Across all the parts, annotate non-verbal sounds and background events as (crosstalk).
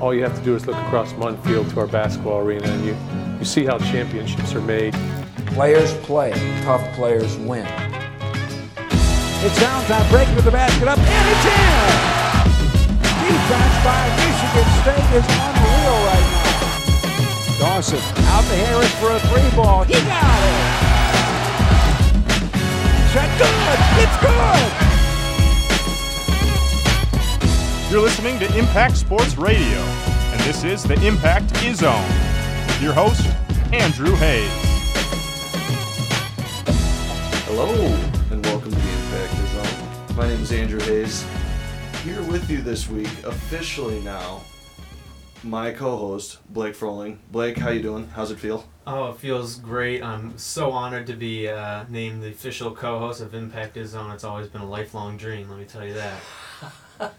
all you have to do is look across Munn Field to our basketball arena and you, you see how championships are made. Players play, tough players win. It's downtime, breaking to the basket up, and it's in! Defense by Michigan State is unreal right now. Dawson out to Harris for a three ball. He got it! Shot good! It's good! You're listening to Impact Sports Radio, and this is the Impact Zone with your host, Andrew Hayes. Hello, and welcome to the Impact Zone. My name is Andrew Hayes. Here with you this week, officially now, my co-host Blake Froling. Blake, how you doing? How's it feel? Oh, it feels great. I'm so honored to be uh, named the official co-host of Impact Zone. It's always been a lifelong dream. Let me tell you that. (laughs)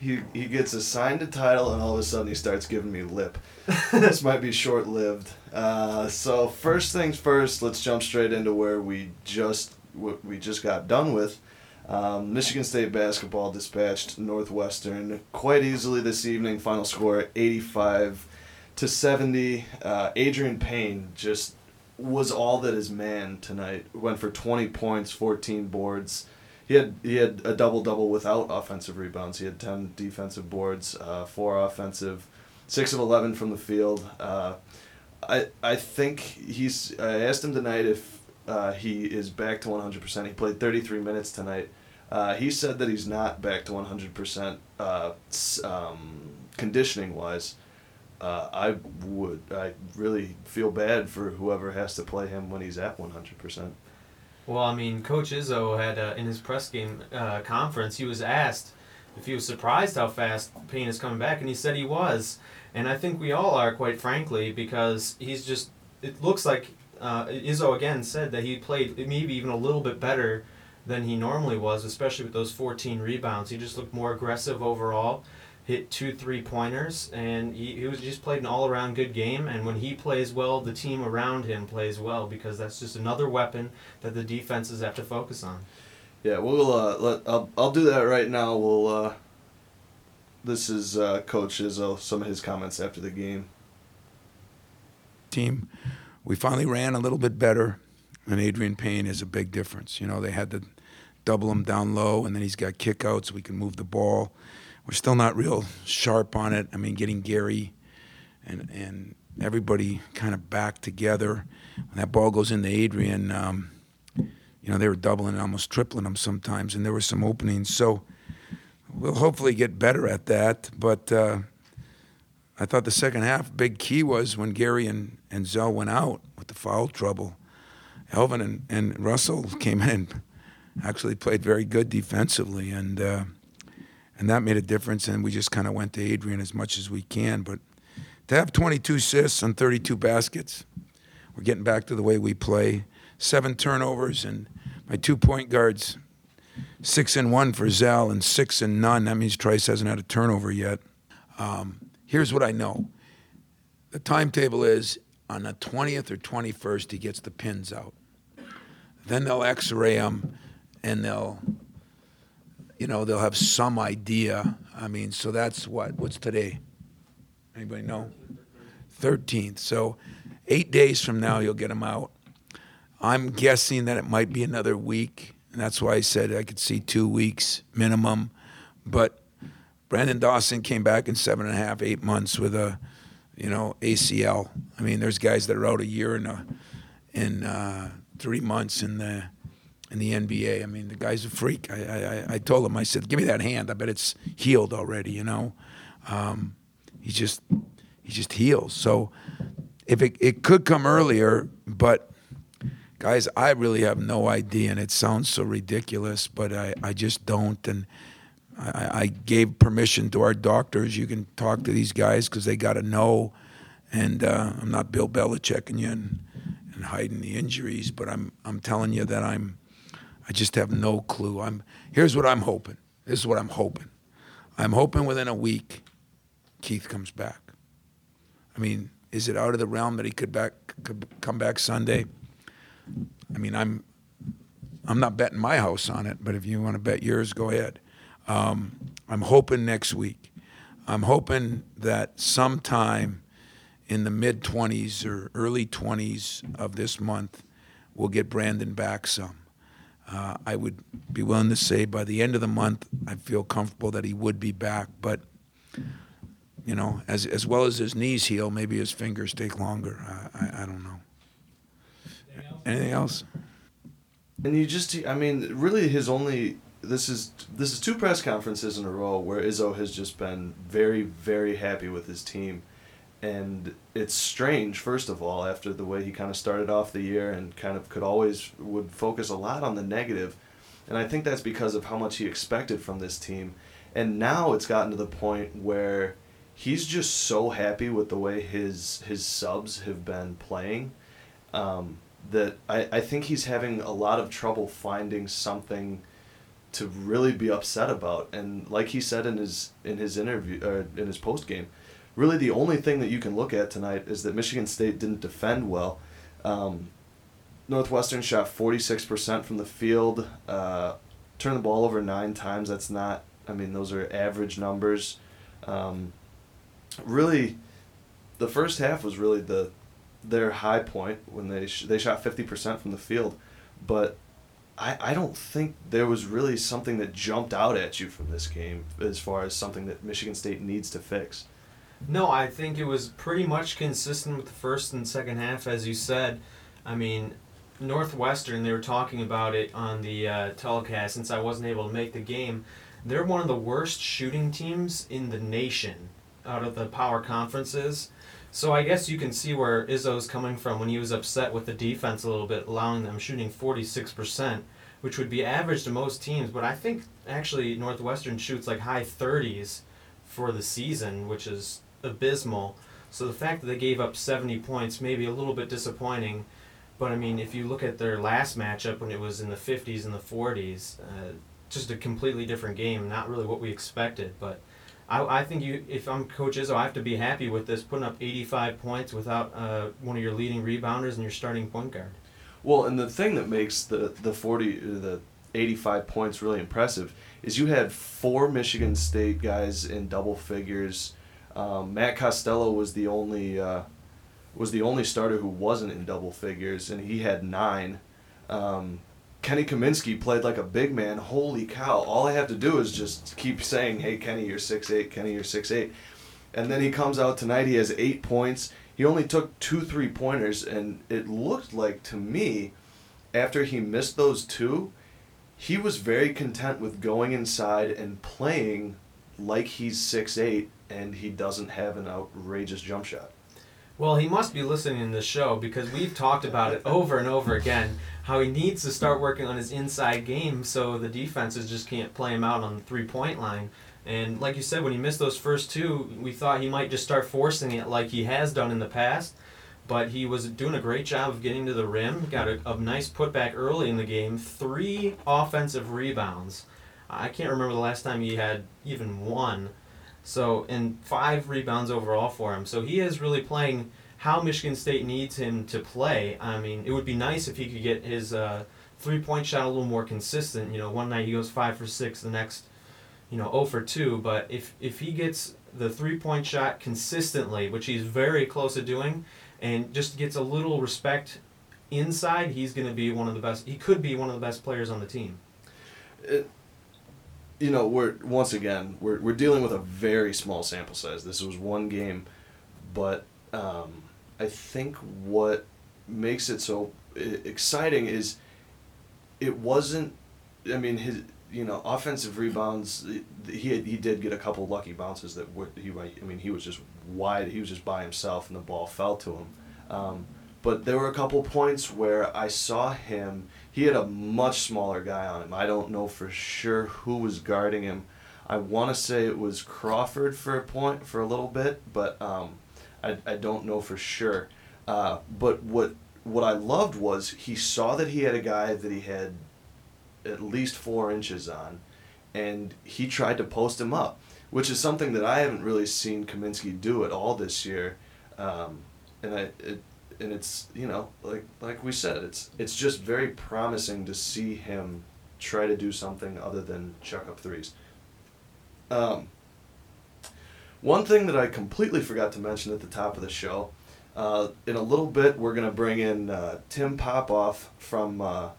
he he gets assigned a title, and all of a sudden he starts giving me lip. (laughs) this might be short-lived. Uh, so first things first, let's jump straight into where we just what we just got done with. Um, Michigan State basketball dispatched Northwestern quite easily this evening. Final score 85 to 70. Uh, Adreian Payne just was all that is man tonight. Went for 20 points, 14 boards. He had he had a double double without offensive rebounds. He had 10 defensive boards, uh, four offensive, six of 11 from the field. Uh, I I think he's. I asked him tonight if uh, he is back to 100%. He played 33 minutes tonight. Uh, he said that he's not back to 100% uh, um, conditioning wise. Uh, I would. I really feel bad for whoever has to play him when he's at 100%. Well, I mean, Coach Izzo had uh, in his press game uh, conference, he was asked if he was surprised how fast Payne is coming back, and he said he was. And I think we all are, quite frankly, because he's just. It looks like uh, Izzo again said that he played maybe even a little bit better than he normally was, especially with those 14 rebounds. He just looked more aggressive overall, hit two three pointers, and he, he was just played an all around good game. And when he plays well, the team around him plays well because that's just another weapon that the defenses have to focus on. Yeah, we'll uh, let I'll, I'll do that right now. We'll uh, this is uh, Coach Izzo. Some of his comments after the game. Team, we finally ran a little bit better, and Adreian Payne is a big difference. You know, they had to double him down low, and then he's got kickouts so we can move the ball. We're still not real sharp on it. I mean, getting Gary and and everybody kind of back together. When that ball goes into Adreian, um, you know, they were doubling and almost tripling them sometimes, and there were some openings. So we'll hopefully get better at that. But uh, I thought the second half, big key was when Gary and, and Zell went out with the foul trouble. Alvin and, and Russell came in and actually played very good defensively, and uh, and that made a difference. And we just kind of went to Adreian as much as we can. But to have 22 assists and 32 baskets, we're getting back to the way we play. Seven turnovers, and my two point guards, six and one for Zell, and six and none. That means Trice hasn't had a turnover yet. Um, here's what I know: the timetable is on the 20th or 21st, he gets the pins out. Then they'll X-ray him, and they'll, you know, they'll have some idea. I mean, so that's what? What's today? Anybody know? 13th. So eight days from now, you'll get them out. I'm guessing that it might be another week, and that's why I said I could see two weeks minimum. But Branden Dawson came back in seven and a half, eight months with a, you know, ACL. I mean, there's guys that are out a year and a, in uh, three months in the in the NBA. I mean, the guy's a freak. I, I, I told him, I said, give me that hand. I bet it's healed already. You know, um, he just he just heals. So if it it could come earlier, but guys, I really have no idea, and it sounds so ridiculous, but I, I just don't. And I, I gave permission to our doctors. You can talk to these guys because they got to know. And uh, I'm not Bill Belichick and you and, and hiding the injuries, but I'm I'm telling you that I'm I just have no clue. I'm here's what I'm hoping. This is what I'm hoping. I'm hoping within a week, Keith comes back. I mean, is it out of the realm that he could back could come back Sunday? I mean, I'm I'm not betting my house on it, but if you want to bet yours, go ahead. Um, I'm hoping next week. I'm hoping that sometime in the mid 20s or early 20s of this month, we'll get Branden back some. Uh, I would be willing to say by the end of the month, I feel comfortable that he would be back. But you know, as as well as his knees heal, maybe his fingers take longer. I, I, I don't know. Anything else? And you just, I mean, really, his only this is this is two press conferences in a row where Izzo has just been very, very happy with his team, and it's strange. First of all, after the way he kind of started off the year and kind of could always would focus a lot on the negative, and I think that's because of how much he expected from this team, and now it's gotten to the point where he's just so happy with the way his his subs have been playing. Um, that I, I think he's having a lot of trouble finding something to really be upset about. And like he said in his in his interview or in his post game, really the only thing that you can look at tonight is that Michigan State didn't defend well. Um, Northwestern shot forty six percent from the field, uh, turned the ball over nine times. That's not. I mean, those are average numbers. Um, really, the first half was really the their high point when they sh- they shot fifty percent from the field, but I, I don't think there was really something that jumped out at you from this game as far as something that Michigan State needs to fix. No, I think it was pretty much consistent with the first and second half, as you said. I mean, Northwestern, they were talking about it on the uh, telecast since I wasn't able to make the game. They're one of the worst shooting teams in the nation out of the power conferences. So I guess you can see where Izzo's coming from when he was upset with the defense a little bit, allowing them shooting 46%, which would be average to most teams. But I think actually Northwestern shoots like high 30s for the season, which is abysmal. So the fact that they gave up 70 points may be a little bit disappointing. But I mean, if you look at their last matchup when it was in the 50s and the 40s, uh, just a completely different game. Not really what we expected, but I, I think you, if I'm Coach Izzo, I have to be happy with this, putting up 85 points without uh, one of your leading rebounders and your starting point guard. Well, and the thing that makes the the 40 the 85 points really impressive is you had four Michigan State guys in double figures. Um, Matt Costello was the only uh, was the only starter who wasn't in double figures, and he had nine. Um, Kenny Kaminski played like a big man. Holy cow! All I have to do is just keep saying, "Hey, Kenny, you're six eight. Kenny, you're six eight. And then he comes out tonight. He has eight points. He only took two three pointers, and it looked like to me, after he missed those two, he was very content with going inside and playing like he's six eight, and he doesn't have an outrageous jump shot. Well, he must be listening to the show because we've talked about it (laughs) over and over again how he needs to start working on his inside game so the defenses just can't play him out on the three point line. And like you said, when he missed those first two, we thought he might just start forcing it like he has done in the past. But he was doing a great job of getting to the rim. Got a, a nice putback early in the game. Three offensive rebounds. I can't remember the last time he had even one. So, and five rebounds overall for him. So he is really playing how Michigan State needs him to play. I mean, it would be nice if he could get his uh, three point shot a little more consistent. You know, one night he goes five for six, the next, you know, 0 for two. But if, if he gets the three point shot consistently, which he's very close to doing, and just gets a little respect inside, he's going to be one of the best. He could be one of the best players on the team. It, you know, we're once again we're we're dealing with a very small sample size. This was one game, but um, I think what makes it so exciting is it wasn't. I mean, his you know offensive rebounds. He had, he did get a couple lucky bounces that would he. might. I mean, he was just wide. He was just by himself, and the ball fell to him. Um, but there were a couple points where I saw him. He had a much smaller guy on him. I don't know for sure who was guarding him. I want to say it was Crawford for a point for a little bit, but um, I, I don't know for sure. Uh, but what what I loved was he saw that he had a guy that he had at least four inches on, and he tried to post him up, which is something that I haven't really seen Kaminski do at all this year. Um, and I it, and it's you know like like we said it's it's just very promising to see him try to do something other than chuck up threes. Um, one thing that I completely forgot to mention at the top of the show. Uh, in a little bit, we're gonna bring in uh, Tim Popoff from. Uh,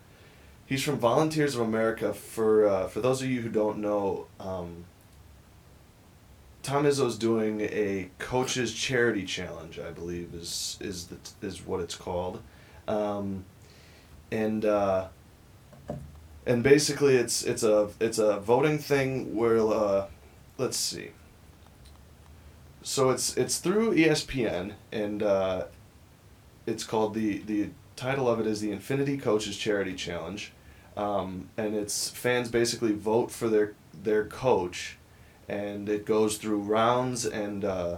he's from Volunteers of America. For uh, for those of you who don't know, um, Tom Izzo's doing a coaches charity challenge. I believe is is the, is what it's called, um, and uh, and basically it's it's a it's a voting thing where uh, let's see. So it's it's through ESPN and uh, it's called the the title of it is the Infiniti Coaches Charity Challenge, um, and it's fans basically vote for their their coach, and it goes through rounds and uh,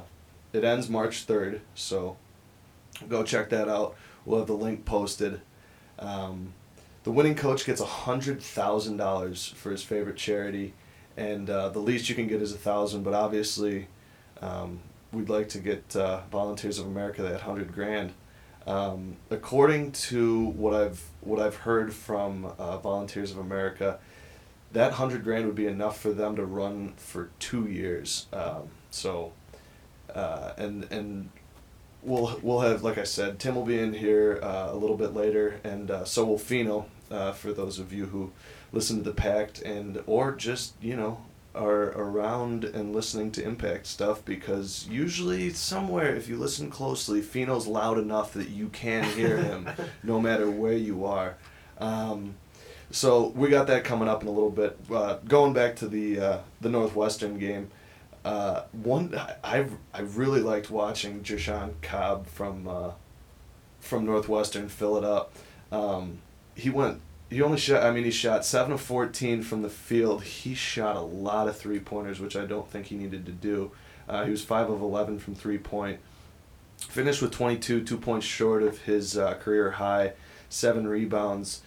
it ends March third. So go check that out. We'll have the link posted. Um, the winning coach gets a hundred thousand dollars for his favorite charity, and uh, the least you can get is a thousand. But obviously, um, we'd like to get uh, Volunteers of America that hundred grand. Um, according to what I've what I've heard from uh, Volunteers of America, that hundred grand would be enough for them to run for two years. Um, so, uh, and and we'll we'll have like I said, Tim will be in here uh, a little bit later, and uh, so will Fino. Uh, for those of you who listen to the Pact and or just you know are around and listening to Impact stuff, because usually somewhere if you listen closely, Fino's loud enough that you can hear him, (laughs) no matter where you are. Um, so we got that coming up in a little bit. Uh, going back to the uh, the Northwestern game, uh, one I I really liked watching JerShon Cobb from uh, from Northwestern fill it up. Um, he went. He only shot. I mean, he shot seven of fourteen from the field. He shot a lot of three pointers, which I don't think he needed to do. Uh, he was five of eleven from three point. Finished with twenty two, two points short of his uh, career high, seven rebounds.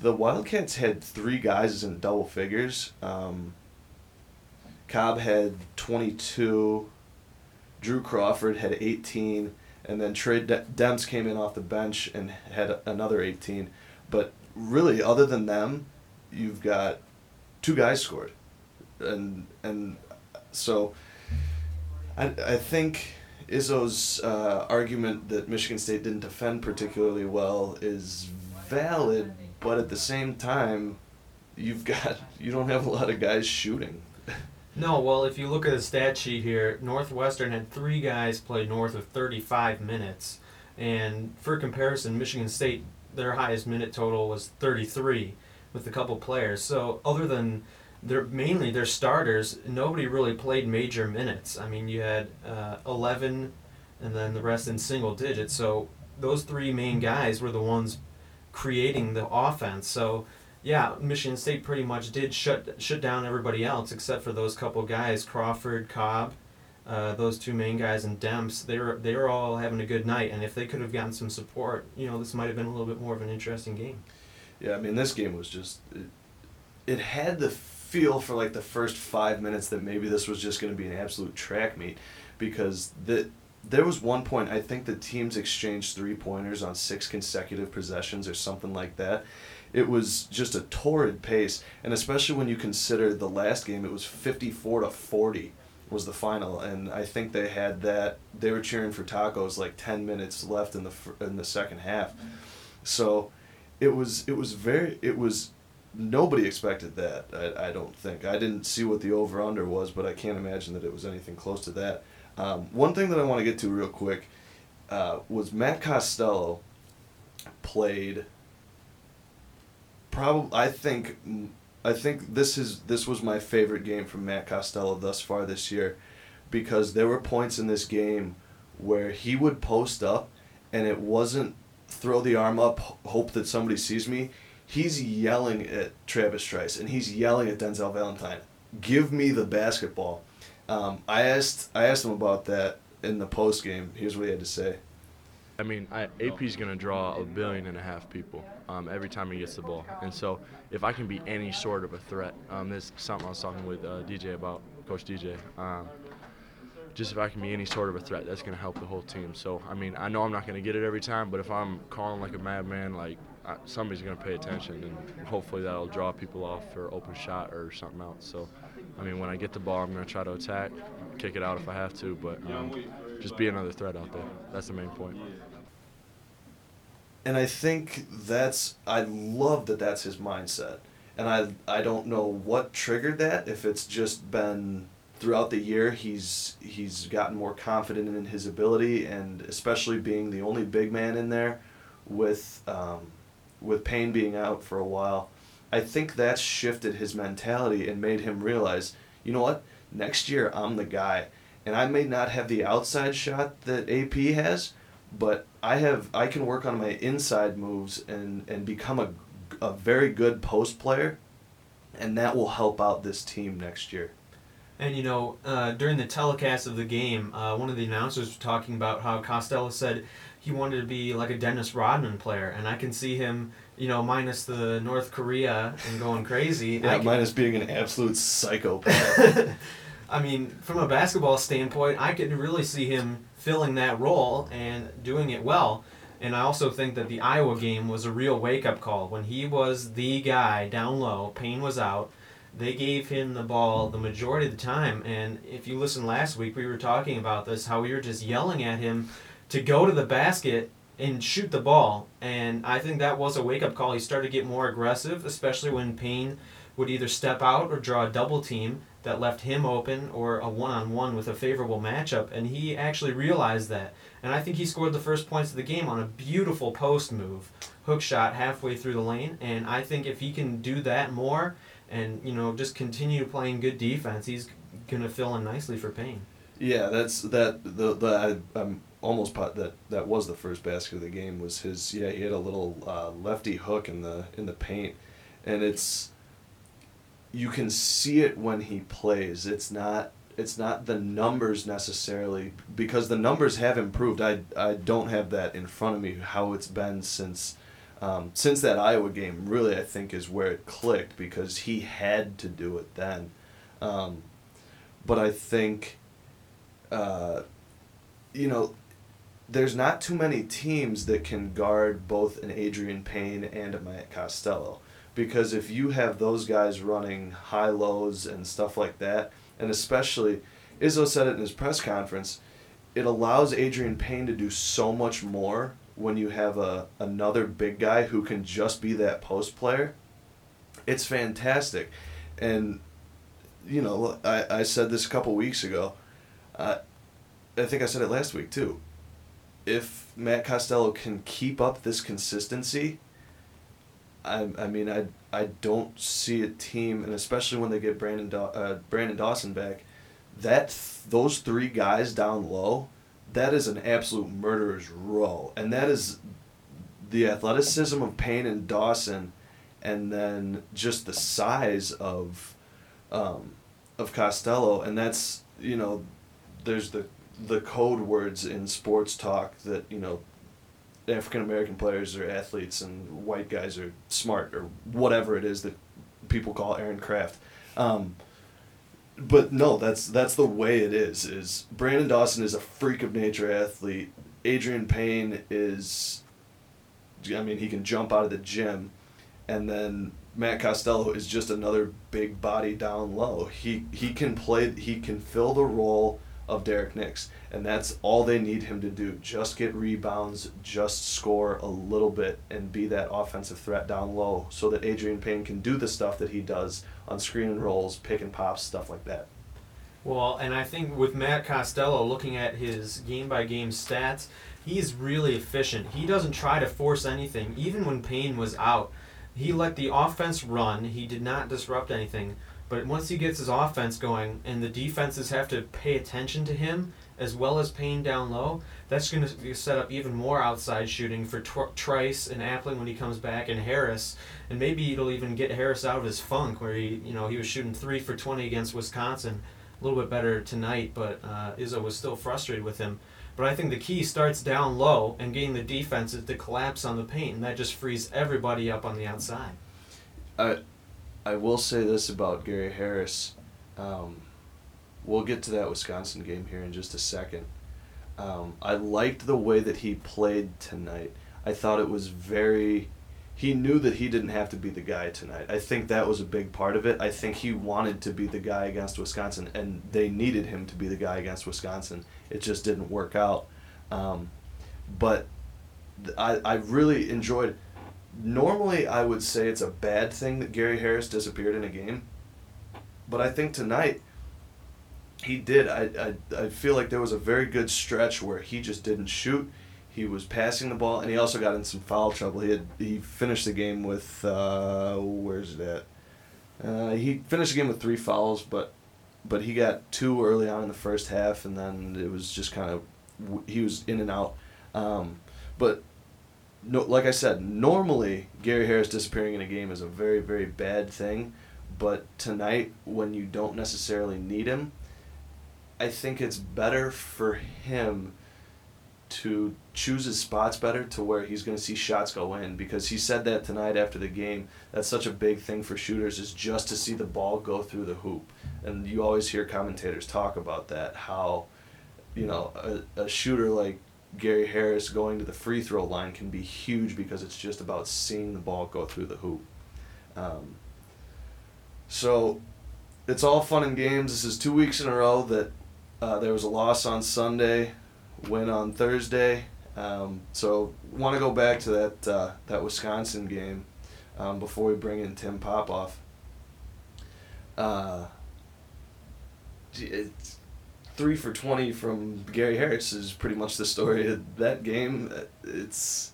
The Wildcats had three guys in double figures. Um, Cobb had 22. Drew Crawford had 18. And then Tre De- Demps came in off the bench and had another 18. But really, other than them, you've got two guys scored. And and so I, I think Izzo's uh, argument that Michigan State didn't defend particularly well is valid, but at the same time, you've got you don't have a lot of guys shooting. No, well, if you look at the stat sheet here, Northwestern had three guys play north of 35 minutes. And for comparison, Michigan State, their highest minute total was 33 with a couple players. So, other than their mainly their starters, nobody really played major minutes. I mean, you had uh, 11 and then the rest in single digits. So, those three main guys were the ones creating the offense. So, yeah, Michigan State pretty much did shut shut down everybody else except for those couple guys, Crawford, Cobb, uh, those two main guys, and Demps. They were they were all having a good night, and if they could have gotten some support, you know, this might have been a little bit more of an interesting game. Yeah, I mean this game was just it, it had the feel for like the first five minutes that maybe this was just going to be an absolute track meet because the there was one point I think the teams exchanged three pointers on six consecutive possessions or something like that. It was just a torrid pace, and especially when you consider the last game, it was fifty four to forty was the final, and I think they had that they were cheering for tacos like ten minutes left in the in the second half, so it was it was very it was nobody expected that I, I don't think I didn't see what the over under was, but I can't imagine that it was anything close to that. Um, one thing that I want to get to real quick uh, was Matt Costello played. Probably, I think, I think this is this was my favorite game from Matt Costello thus far this year, because there were points in this game where he would post up, and it wasn't throw the arm up, hope that somebody sees me. He's yelling at Travis Trice, and he's yelling at Denzel Valentine, "Give me the basketball." Um, I asked I asked him about that in the post game. Here's what he had to say. I mean, I, AP's going to draw a billion and a half people um, every time he gets the ball. And so if I can be any sort of a threat, um, this is something I was talking with uh, DJ about, Coach DJ. Um, just if I can be any sort of a threat, that's going to help the whole team. So, I mean, I know I'm not going to get it every time, but if I'm calling like a madman, like I, somebody's going to pay attention, and hopefully that'll draw people off for open shot or something else. So, I mean, when I get the ball, I'm going to try to attack, kick it out if I have to, but um, just be another threat out there. That's the main point. And I think that's I love that that's his mindset. And I I don't know what triggered that if it's just been throughout the year he's he's gotten more confident in his ability and especially being the only big man in there with um, with Payne being out for a while. I think that's shifted his mentality and made him realize, you know what? Next year I'm the guy. And I may not have the outside shot that AP has, but I have I can work on my inside moves and and become a a very good post player, and that will help out this team next year. And you know, uh, during the telecast of the game, uh, one of the announcers was talking about how Costello said he wanted to be like a Dennis Rodman player, and I can see him, you know, minus the North Korea and going crazy. Yeah, can- minus being an absolute psychopath. (laughs) I mean, from a basketball standpoint, I could really see him filling that role and doing it well. And I also think that the Iowa game was a real wake up call. When he was the guy down low, Payne was out, they gave him the ball the majority of the time. And if you listen last week, we were talking about this how we were just yelling at him to go to the basket and shoot the ball. And I think that was a wake up call. He started to get more aggressive, especially when Payne would either step out or draw a double team that left him open or a one on one with a favorable matchup. And he actually realized that. And I think he scored the first points of the game on a beautiful post move, hook shot halfway through the lane. And I think if he can do that more and, you know, just continue playing good defense, he's going to fill in nicely for Payne. yeah, that's that. The the I, I'm almost pot that that was the first basket of the game. Was his? Yeah, he had a little uh, lefty hook in the in the paint, and it's. You can see it when he plays. It's not. It's not the numbers necessarily because the numbers have improved. I I don't have that in front of me how it's been since. Um, since that Iowa game, really, I think is where it clicked because he had to do it then. Um, but I think, uh, you know, there's not too many teams that can guard both an Adreian Payne and a Matt Costello. Because if you have those guys running high lows and stuff like that, and especially, Izzo said it in his press conference, it allows Adreian Payne to do so much more when you have a another big guy who can just be that post player. It's fantastic. And you know, I, I said this a couple weeks ago. Uh, I think I said it last week too. If Matt Costello can keep up this consistency, I, I mean, I, I don't see a team, and especially when they get Branden uh, Branden Dawson back, that th- those three guys down low, that is an absolute murderer's row, and that is the athleticism of Payne and Dawson, and then just the size of um, of Costello, and that's you know, there's the the code words in sports talk that you know, African American players are athletes and white guys are smart or whatever it is that people call Aaron Craft. Um, but no, that's that's the way it is. Is Branden Dawson is a freak of nature athlete. Adreian Payne is, I mean, he can jump out of the gym, and then Matt Costello is just another big body down low. He he can play. He can fill the role of Derrick Nix, and that's all they need him to do. Just get rebounds, just score a little bit, and be that offensive threat down low, so that Adreian Payne can do the stuff that he does on screen and rolls, pick and pops, stuff like that. Well, and I think with Matt Costello, looking at his game by game stats, he's really efficient. He doesn't try to force anything. Even when Payne was out, he let the offense run. He did not disrupt anything. But once he gets his offense going and the defenses have to pay attention to him as well as Payne down low, that's going to set up even more outside shooting for Tr- Trice and Appling when he comes back and Harris. And maybe it'll even get Harris out of his funk where he, you know, he was shooting 3 for 20 against Wisconsin a little bit better tonight, but uh, Izzo was still frustrated with him. But I think the key starts down low and getting the defenses to collapse on the paint, and that just frees everybody up on the outside. I, I will say this about Gary Harris. Um, we'll get to that Wisconsin game here in just a second. Um, I liked the way that he played tonight. I thought it was very he knew that he didn't have to be the guy tonight. I think that was a big part of it. I think he wanted to be the guy against Wisconsin, and they needed him to be the guy against Wisconsin. It just didn't work out. Um, but I, I really enjoyed. Normally, I would say it's a bad thing that Gary Harris disappeared in a game, but I think tonight he did. I, I, I feel like there was a very good stretch where he just didn't shoot. He was passing the ball, and he also got in some foul trouble. He had he finished the game with uh, where's it at? Uh, he finished the game with three fouls, but but he got two early on in the first half, and then it was just kind of he was in and out. Um, but no, like I said, normally Gary Harris disappearing in a game is a very very bad thing, but tonight when you don't necessarily need him, I think it's better for him to choose his spots better to where he's going to see shots go in because he said that tonight after the game that's such a big thing for shooters is just to see the ball go through the hoop. And you always hear commentators talk about that how you know a, a shooter like Gary Harris going to the free throw line can be huge because it's just about seeing the ball go through the hoop um, so it's all fun and games this is two weeks in a row that uh, there was a loss on Sunday win on Thursday. Um, so want to go back to that uh, that Wisconsin game um, before we bring in Tim Popoff. Uh, it's three for twenty from Gary Harris is pretty much the story of that game. It's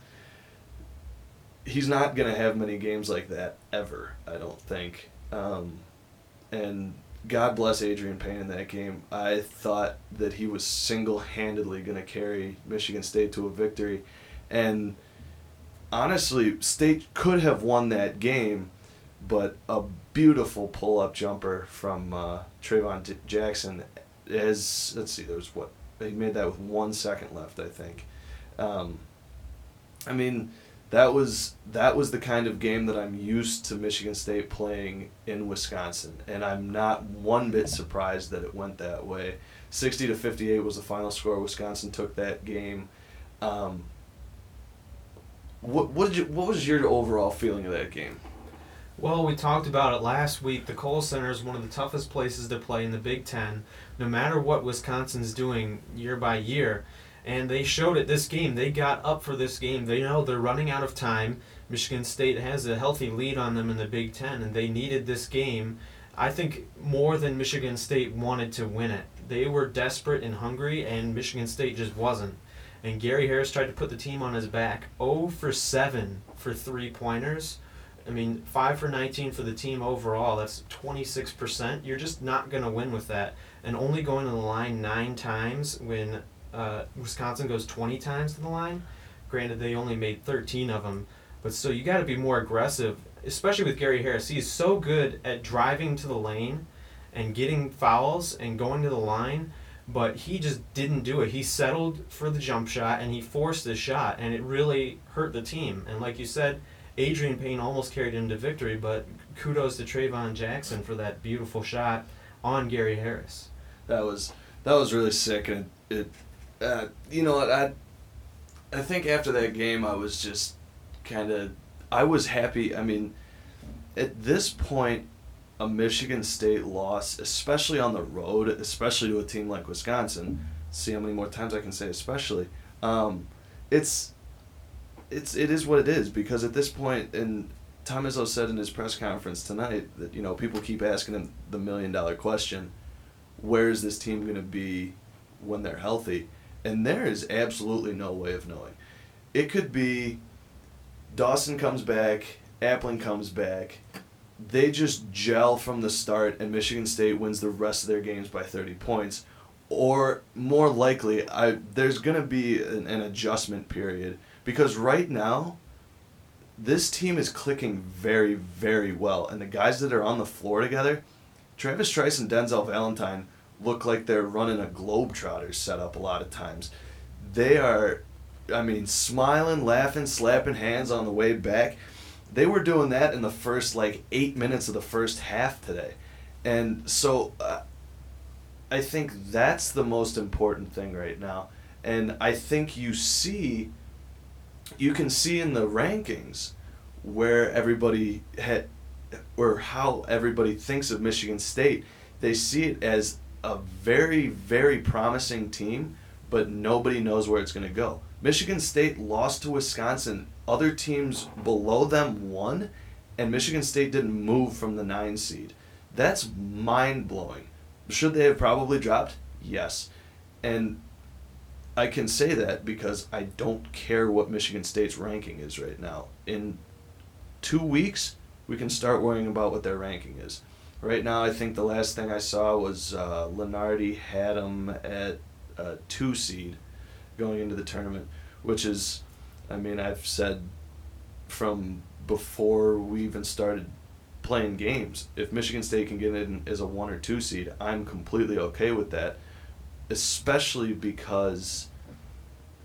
he's not gonna have many games like that ever. I don't think. Um, and God bless Adreian Payne in that game. I thought that he was single handedly going to carry Michigan State to a victory. And honestly, State could have won that game, but a beautiful pull up jumper from uh, Traevon D- Jackson. As, let's see, there was what? He made that with one second left, I think. Um, I mean, that was that was the kind of game that I'm used to Michigan State playing in Wisconsin, and I'm not one bit surprised that it went that way. Sixty to fifty eight was the final score. Wisconsin took that game. Um, what what did you, what was your overall feeling of that game? Well, we talked about it last week. The Kohl Center is one of the toughest places to play in the Big Ten, no matter what Wisconsin's doing year by year and they showed it this game. They got up for this game. They know they're running out of time. Michigan State has a healthy lead on them in the Big Ten, and they needed this game. I think more than Michigan State wanted to win it. They were desperate and hungry, and Michigan State just wasn't. And Gary Harris tried to put the team on his back. 0 for 7 for three pointers. I mean, 5 for 19 for the team overall. That's 26%. You're just not going to win with that. And only going to the line nine times when uh, Wisconsin goes 20 times to the line. Granted, they only made 13 of them, but so you got to be more aggressive, especially with Gary Harris. He's so good at driving to the lane and getting fouls and going to the line, but he just didn't do it. He settled for the jump shot and he forced the shot, and it really hurt the team. And like you said, Adreian Payne almost carried him to victory, but kudos to Traevon Jackson for that beautiful shot on Gary Harris. That was that was really sick, and it, uh, you know, I, I think after that game, I was just kind of, I was happy. I mean, at this point, a Michigan State loss, especially on the road, especially to a team like Wisconsin, see how many more times I can say especially. Um, it's, it's it is what it is because at this point, and Tom Izzo said in his press conference tonight that you know people keep asking him the million dollar question, where is this team going to be when they're healthy? And there is absolutely no way of knowing. It could be Dawson comes back, Appling comes back, they just gel from the start, and Michigan State wins the rest of their games by 30 points. Or more likely, I there's going to be an, an adjustment period because right now, this team is clicking very, very well. And the guys that are on the floor together, Travis Trice and Denzel Valentine, look like they're running a Globetrotters setup a lot of times. They are, I mean, smiling, laughing, slapping hands on the way back. They were doing that in the first like eight minutes of the first half today. And so uh, I think that's the most important thing right now. And I think you see, you can see in the rankings where everybody had or how everybody thinks of Michigan State. They see it as a very, very promising team, but nobody knows where it's going to go. Michigan State lost to Wisconsin. Other teams below them won, and Michigan State didn't move from the nine seed. That's mind blowing. Should they have probably dropped? Yes. And I can say that because I don't care what Michigan State's ranking is right now. In two weeks, we can start worrying about what their ranking is. Right now, I think the last thing I saw was uh, Lunardi had them at a two seed going into the tournament, which is, I mean, I've said from before we even started playing games, if Michigan State can get in as a one or two seed, I'm completely okay with that, especially because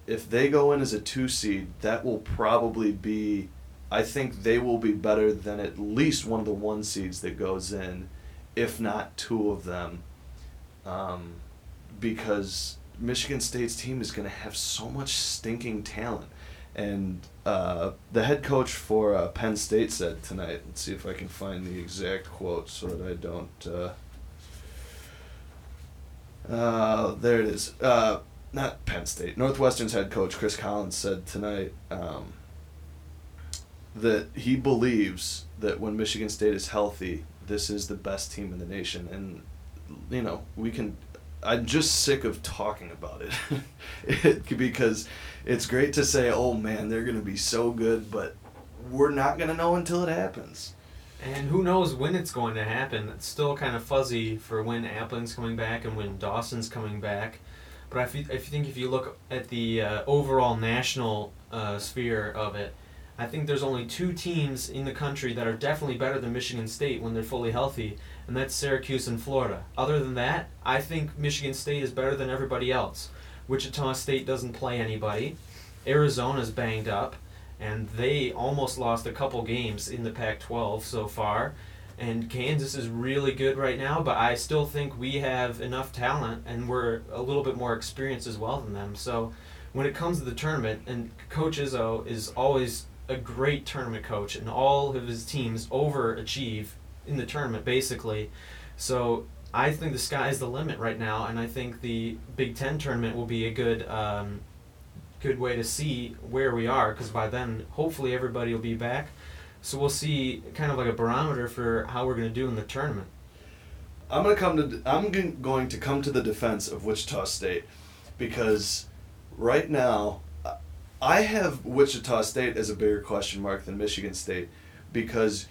if they go in as a two seed, that will probably be I think they will be better than at least one of the one seeds that goes in, if not two of them, um, because Michigan State's team is going to have so much stinking talent. And uh, the head coach for uh, Penn State said tonight, let's see if I can find the exact quote so that I don't. Uh, uh, there it is. Uh, not Penn State. Northwestern's head coach, Chris Collins, said tonight. Um, that he believes that when Michigan State is healthy, this is the best team in the nation. And, you know, we can. I'm just sick of talking about it. (laughs) it because it's great to say, oh man, they're going to be so good, but we're not going to know until it happens. And who knows when it's going to happen? It's still kind of fuzzy for when Appling's coming back and when Dawson's coming back. But you, if you think if you look at the uh, overall national uh, sphere of it, I think there's only two teams in the country that are definitely better than Michigan State when they're fully healthy, and that's Syracuse and Florida. Other than that, I think Michigan State is better than everybody else. Wichita State doesn't play anybody. Arizona's banged up, and they almost lost a couple games in the Pac 12 so far. And Kansas is really good right now, but I still think we have enough talent, and we're a little bit more experienced as well than them. So when it comes to the tournament, and Coach Izzo is always a great tournament coach, and all of his teams overachieve in the tournament basically. So I think the sky is the limit right now, and I think the Big Ten tournament will be a good um, good way to see where we are because by then hopefully everybody will be back. So we'll see kind of like a barometer for how we're going to do in the tournament. I'm gonna come to I'm going to come to the defense of Wichita State because right now I have Wichita State as a bigger question mark than Michigan State because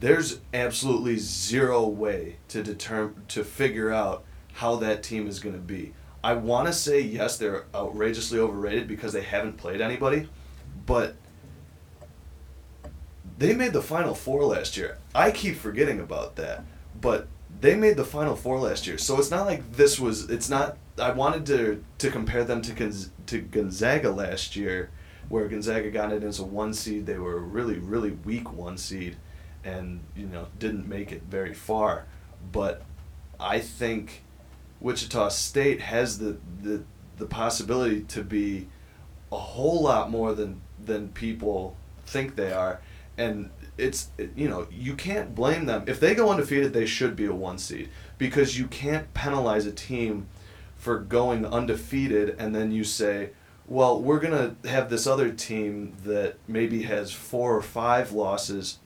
there's absolutely zero way to determine to figure out how that team is going to be. I want to say yes, they're outrageously overrated because they haven't played anybody, but they made the final four last year. I keep forgetting about that, but they made the final four last year. So it's not like this was. It's not. I wanted to to compare them to to Gonzaga last year, where Gonzaga got it as a one seed. They were a really really weak one seed, and you know didn't make it very far. But I think Wichita State has the the the possibility to be a whole lot more than than people think they are, and it's you know you can't blame them if they go undefeated. They should be a one seed because you can't penalize a team for going undefeated and then you say, well, we're gonna have this other team that maybe has four or five losses.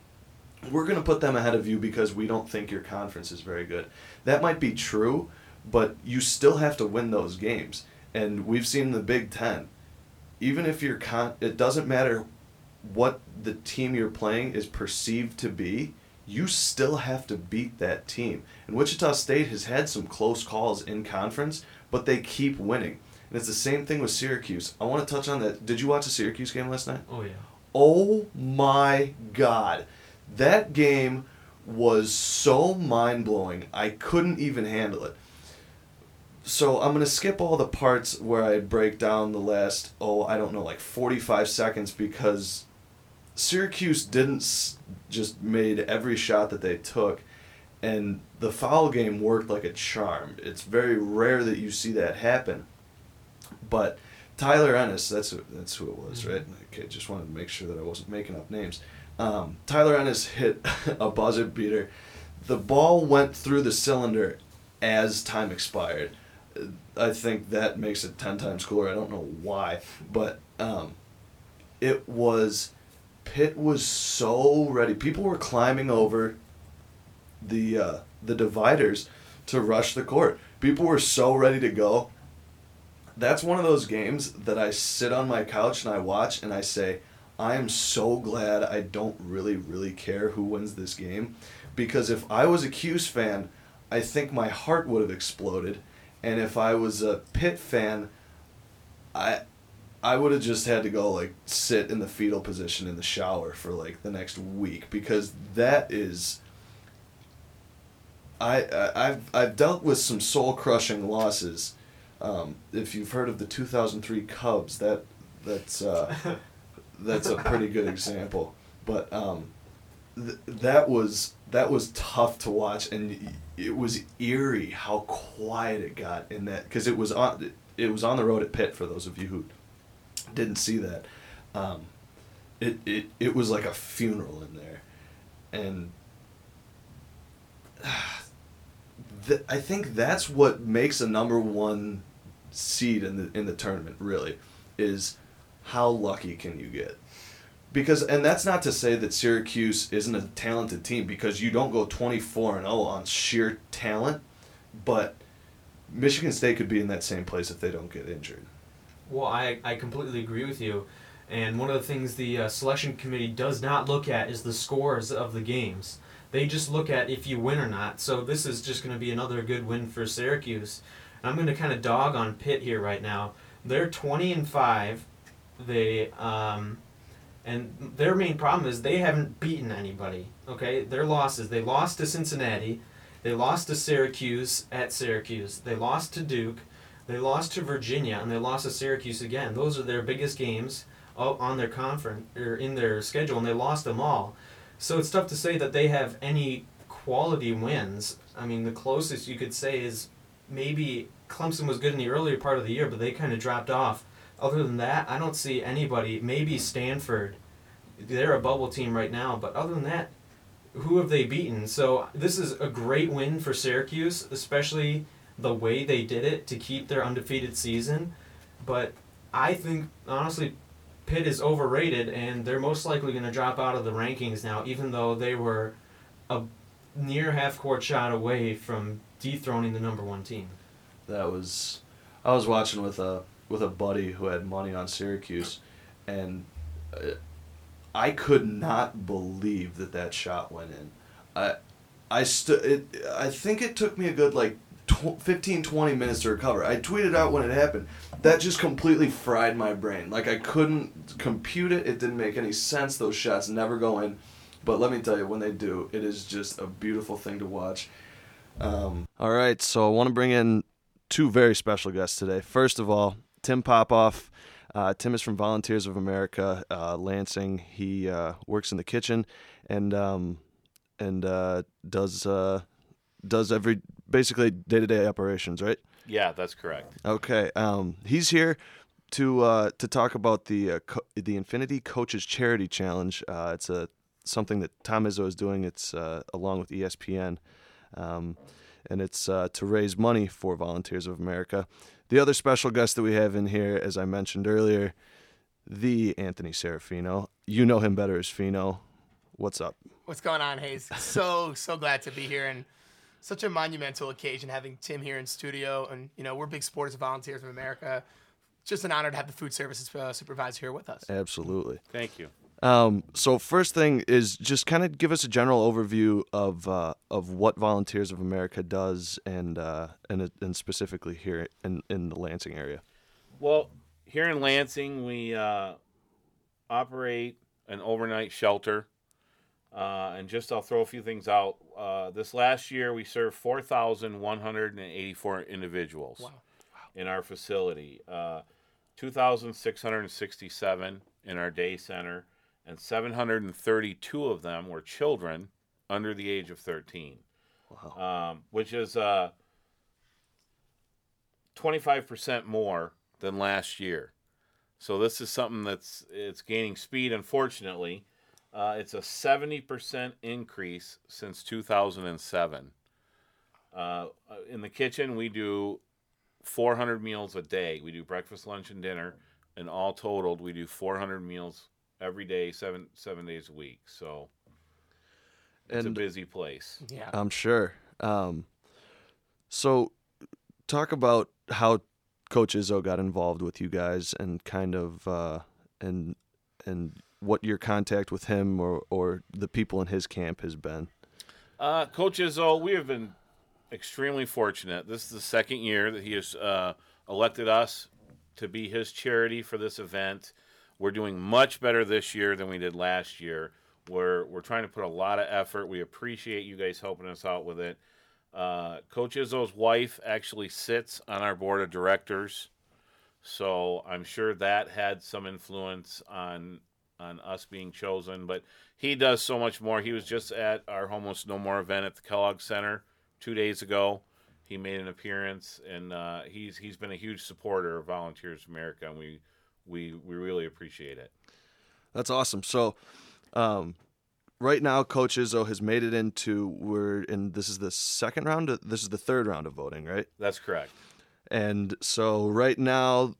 We're gonna put them ahead of you because we don't think your conference is very good. That might be true, but you still have to win those games. And we've seen the Big Ten. Even if you're con, it doesn't matter what the team you're playing is perceived to be, you still have to beat that team. And Wichita State has had some close calls in conference, but they keep winning. And it's the same thing with Syracuse. I want to touch on that. Did you watch the Syracuse game last night? Oh, yeah. Oh my God. That game was so mind blowing. I couldn't even handle it. So I'm going to skip all the parts where I break down the last, oh, I don't know, like 45 seconds because Syracuse didn't just made every shot that they took, and the foul game worked like a charm. It's very rare that you see that happen, but Tyler Ennis, that's who, that's who it was, right? Okay, just wanted to make sure that I wasn't making up names. Um, Tyler Ennis hit (laughs) a buzzer beater. The ball went through the cylinder as time expired. I think that makes it ten times cooler. I don't know why, but um, it was. Pitt was so ready. People were climbing over the uh, the dividers to rush the court. People were so ready to go. That's one of those games that I sit on my couch and I watch and I say, I am so glad I don't really, really care who wins this game. Because if I was a Cuse fan, I think my heart would have exploded. And if I was a Pitt fan, I I would have just had to go like sit in the fetal position in the shower for like the next week because that is I, I I've I've dealt with some soul crushing losses. Um, if you've heard of the 2003 Cubs, that that's uh, (laughs) that's a pretty good example. But um, th- that was that was tough to watch, and it was eerie how quiet it got in that because it was on it was on the road at Pitt for those of you who didn't see that. Um, it, it it was like a funeral in there, and (sighs) th- I think that's what makes a number one seed in the in the tournament really is how lucky can you get because and that's not to say that Syracuse isn't a talented team because you don't go 24 and 0 on sheer talent but Michigan State could be in that same place if they don't get injured Well, I, I completely agree with you. And one of the things the uh, selection committee does not look at is the scores of the games. They just look at if you win or not. So this is just going to be another good win for Syracuse. And I'm going to kind of dog on Pitt here right now. They're 20 and 5. They um, and their main problem is they haven't beaten anybody. Okay, their losses. They lost to Cincinnati. They lost to Syracuse at Syracuse. They lost to Duke. They lost to Virginia and they lost to Syracuse again. Those are their biggest games on their conference or in their schedule, and they lost them all. So it's tough to say that they have any quality wins. I mean, the closest you could say is maybe Clemson was good in the earlier part of the year, but they kind of dropped off. Other than that, I don't see anybody. Maybe Stanford. They're a bubble team right now, but other than that, who have they beaten? So this is a great win for Syracuse, especially the way they did it to keep their undefeated season. But I think honestly, Pitt is overrated, and they're most likely going to drop out of the rankings now, even though they were a near half court shot away from dethroning the number one team. that was I was watching with a with a buddy who had money on Syracuse and uh, I could not believe that that shot went in. I I stood I think it took me a good like tw- 15 20 minutes to recover. I tweeted out when it happened. That just completely fried my brain. Like I couldn't compute it. It didn't make any sense. Those shots never go in. But let me tell you, when they do, it is just a beautiful thing to watch. Um, all right, so I want to bring in two very special guests today. First of all, Tim Popoff. Uh, Tim is from Volunteers of America, uh, Lansing. He uh, works in the kitchen and um, and uh, does uh, does every basically day to day operations, right? Yeah, that's correct. Okay. Um, he's here to uh, to talk about the uh, co- the Infiniti Coaches Charity Challenge. Uh, it's a something that Tom Izzo is doing. It's uh, along with ESPN, um, and it's uh, to raise money for Volunteers of America. The other special guest that we have in here, as I mentioned earlier, the Anthony Serafino. You know him better as Fino. What's up? What's going on, Hayes? So so glad to be here and such a monumental occasion having Tim here in studio. And you know we're big supporters of Volunteers of America. Just an honor to have the food services uh, supervisor here with us. Absolutely. Thank you. Um, so first thing is just kind of give us a general overview of uh, of what Volunteers of America does, and uh, and and specifically here in in the Lansing area. Well, here in Lansing, we uh, operate an overnight shelter. Uh, and just I'll throw a few things out. Uh, this last year, we served 4,184 individuals Wow. in our facility, uh, 2,667 in our day center, and 732 of them were children under the age of 13, um, which is uh, 25% more than last year. So this is something that's it's gaining speed, unfortunately. Uh, it's a 70% increase since 2007. Uh, in the kitchen, we do 400 meals a day. We do breakfast, lunch, and dinner, and all totaled, we do 400 meals every day, seven seven days a week. So it's And- a busy place. Yeah. I'm sure. Um, so, talk about how Coach Izzo got involved with you guys, and kind of uh, and and what your contact with him or or the people in his camp has been. Uh, Coach Izzo, we have been extremely fortunate. This is the second year that he has uh, elected us to be his charity for this event. We're doing much better this year than we did last year. We're we're trying to put a lot of effort. We appreciate you guys helping us out with it. Uh, Coach Izzo's wife actually sits on our board of directors, so I'm sure that had some influence on on us being chosen. But he does so much more. He was just at our Homeless No More event at the Kellogg Center two days ago. He made an appearance, and uh, he's he's been a huge supporter of Volunteers America, and we we we really appreciate it. That's awesome. So, um, right now, Coach Izzo has made it into we're in. This is the second round. Of, this is the third round of voting, right? That's correct. And so right now,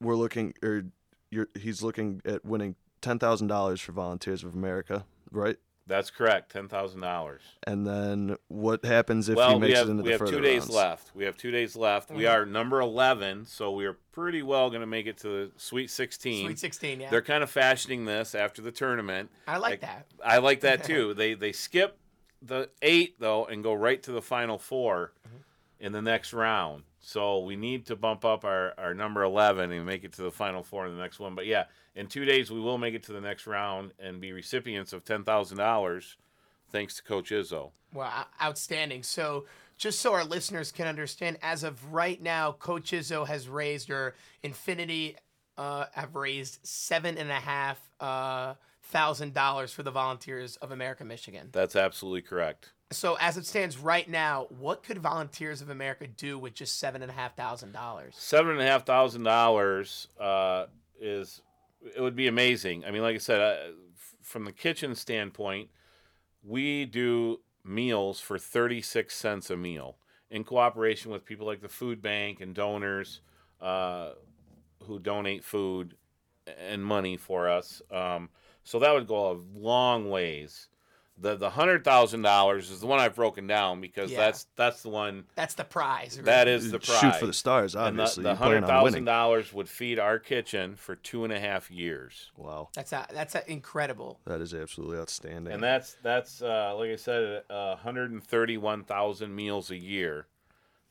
we're looking, or you're, he's looking at winning ten thousand dollars for Volunteers of America, right? That's correct. Ten thousand dollars. And then what happens if well, he makes we have it into the further rounds? we the have further two days rounds? left. We have two days left. We Mhm. are number eleven, so we are pretty well going to make it to the Sweet Sixteen. Sweet 16, yeah. They're kind of fashioning this after the tournament. I like that. I like that (laughs) too. they they skip the eight though and go right to the final 4 Mm-hmm. in the next round. So we need to bump up our, our number eleven and make it to the final four in the next one. But yeah, in two days we will make it to the next round and be recipients of ten thousand dollars, thanks to Coach Izzo. Well, outstanding. So, just so our listeners can understand, as of right now, Coach Izzo has raised, or Infiniti uh, have raised seven and a half uh, thousand dollars for the Volunteers of America, Michigan. That's absolutely correct. So, as it stands right now, what could Volunteers of America do with just seven and a half thousand dollars? seven and a half thousand dollars uh, is it would be amazing. I mean, like I said, uh, from the kitchen standpoint, we do meals for thirty six cents a meal in cooperation with people like the food bank and donors uh, who donate food and money for us. Um, so that would go a long ways. The the hundred thousand dollars is the one I've broken down because Yeah. that's that's the one That's the prize. right? that is the prize. Shoot for the stars, And the- obviously. the, You plan hundred on thousand winning. dollars would feed our kitchen for two and a half years. Wow, That's a, that's a incredible. that is absolutely outstanding. And that's that's uh, like I said, uh, hundred and thirty-one thousand meals a year,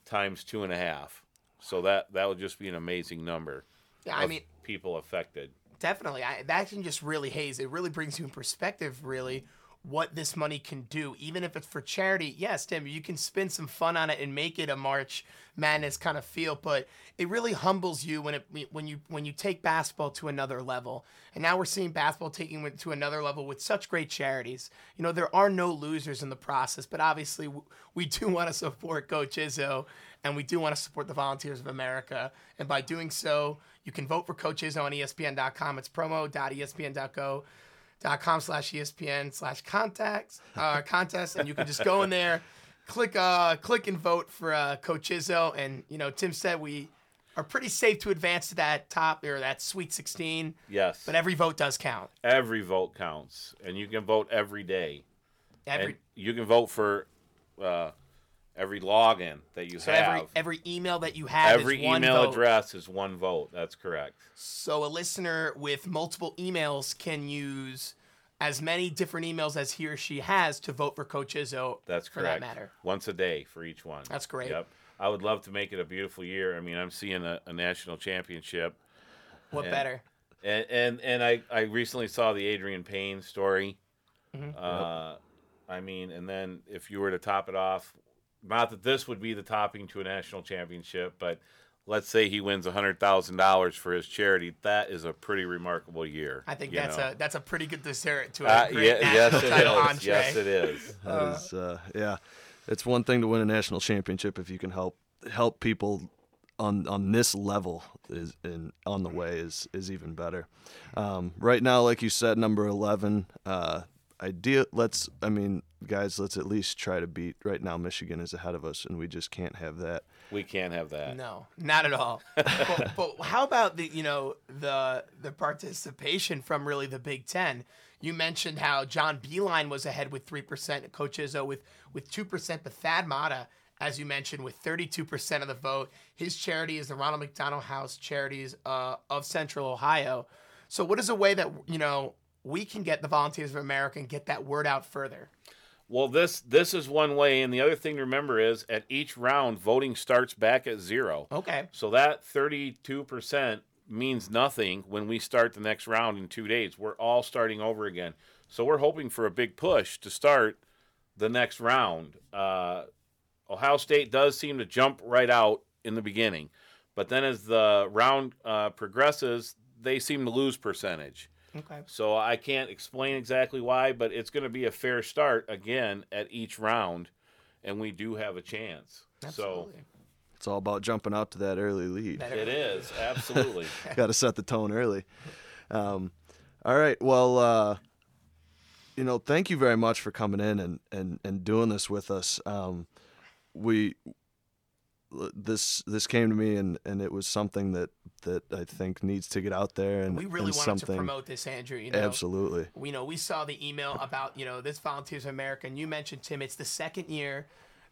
times two and a half. So that that would just be an amazing number. Yeah, I mean- people affected. Definitely. I, that can just really haze. It really brings you in perspective, really, what this money can do. Even if it's for charity, yes, Tim, you can spend some fun on it and make it a March Madness kind of feel, but it really humbles you when it when you when you take basketball to another level. And now we're seeing basketball taking it to another level with such great charities. You know, there are no losers in the process, but obviously we do (laughs) want to support Coach Izzo and we do want to support the Volunteers of America. And by doing so, you can vote for Coach Izzo on ESPN.com. It's promo.espn.go dot com slash ESPN slash contacts uh, contest, and you can just go in there, click uh click and vote for uh, Coach Izzo. And you know, Tim said we are pretty safe to advance to that top or that Sweet 16. Yes. But every vote does count. Every vote counts, and you can vote every day. Every and you can vote for uh, every login that you so have. every every email that you have Every is one email vote. address is one vote. That's correct. So a listener with multiple emails can use as many different emails as he or she has to vote for Coach Izzo. That's for correct. that matter. Once a day for each one. That's great. Yep. I would love to make it a beautiful year. I mean, I'm seeing a, a national championship. What And- better? And and and I I recently saw the Adreian Payne story. Mhm. Uh, I mean, and then if you were to top it off, not that this would be the topping to a national championship, but let's say he wins hundred thousand dollars for his charity. That is a pretty remarkable year. I think that's know? a that's a pretty good dessert to a Uh, great yeah, yes, national it title is. entree. Yes, it is. (laughs) That is, uh, yeah, it's one thing to win a national championship if you can help help people on on this level is in on the way is is even better. Um, right now, like you said, number eleven. Uh, idea. Let's. I mean, guys, let's at least try to beat. Right now, Michigan is ahead of us, and we just can't have that. We can't have that. No, not at all. (laughs) but, but how about the you know the the participation from really the Big Ten? You mentioned how John Beilein was ahead with three percent, Coach Izzo with with two percent, but Thad Matta, as you mentioned, with thirty two percent of the vote. His charity is the Ronald McDonald House Charities uh, of Central Ohio. So, what is a way that you know we can get the Volunteers of America and get that word out further? Well, this this is one way, and the other thing to remember is at each round, voting starts back at zero. Okay. So that thirty-two percent means nothing when we start the next round in two days. We're all starting over again. So we're hoping for a big push to start the next round. Uh, Ohio State does seem to jump right out in the beginning, but then as the round uh, progresses, they seem to lose percentage. Okay. So I can't explain exactly why, but it's going to be a fair start again at each round, and we do have a chance. Absolutely. It's all about jumping out to that early lead. So it is absolutely. (laughs) Got to set the tone early. Um, all right. Well, uh, you know, thank you very much for coming in and, and, and doing this with us. Um, we this this came to me and, and it was something that, that I think needs to get out there and we really and wanted something, to promote this, Andrew. You know, Absolutely. We know we saw the email about you know this Volunteers of America, and you mentioned Tim. It's the second year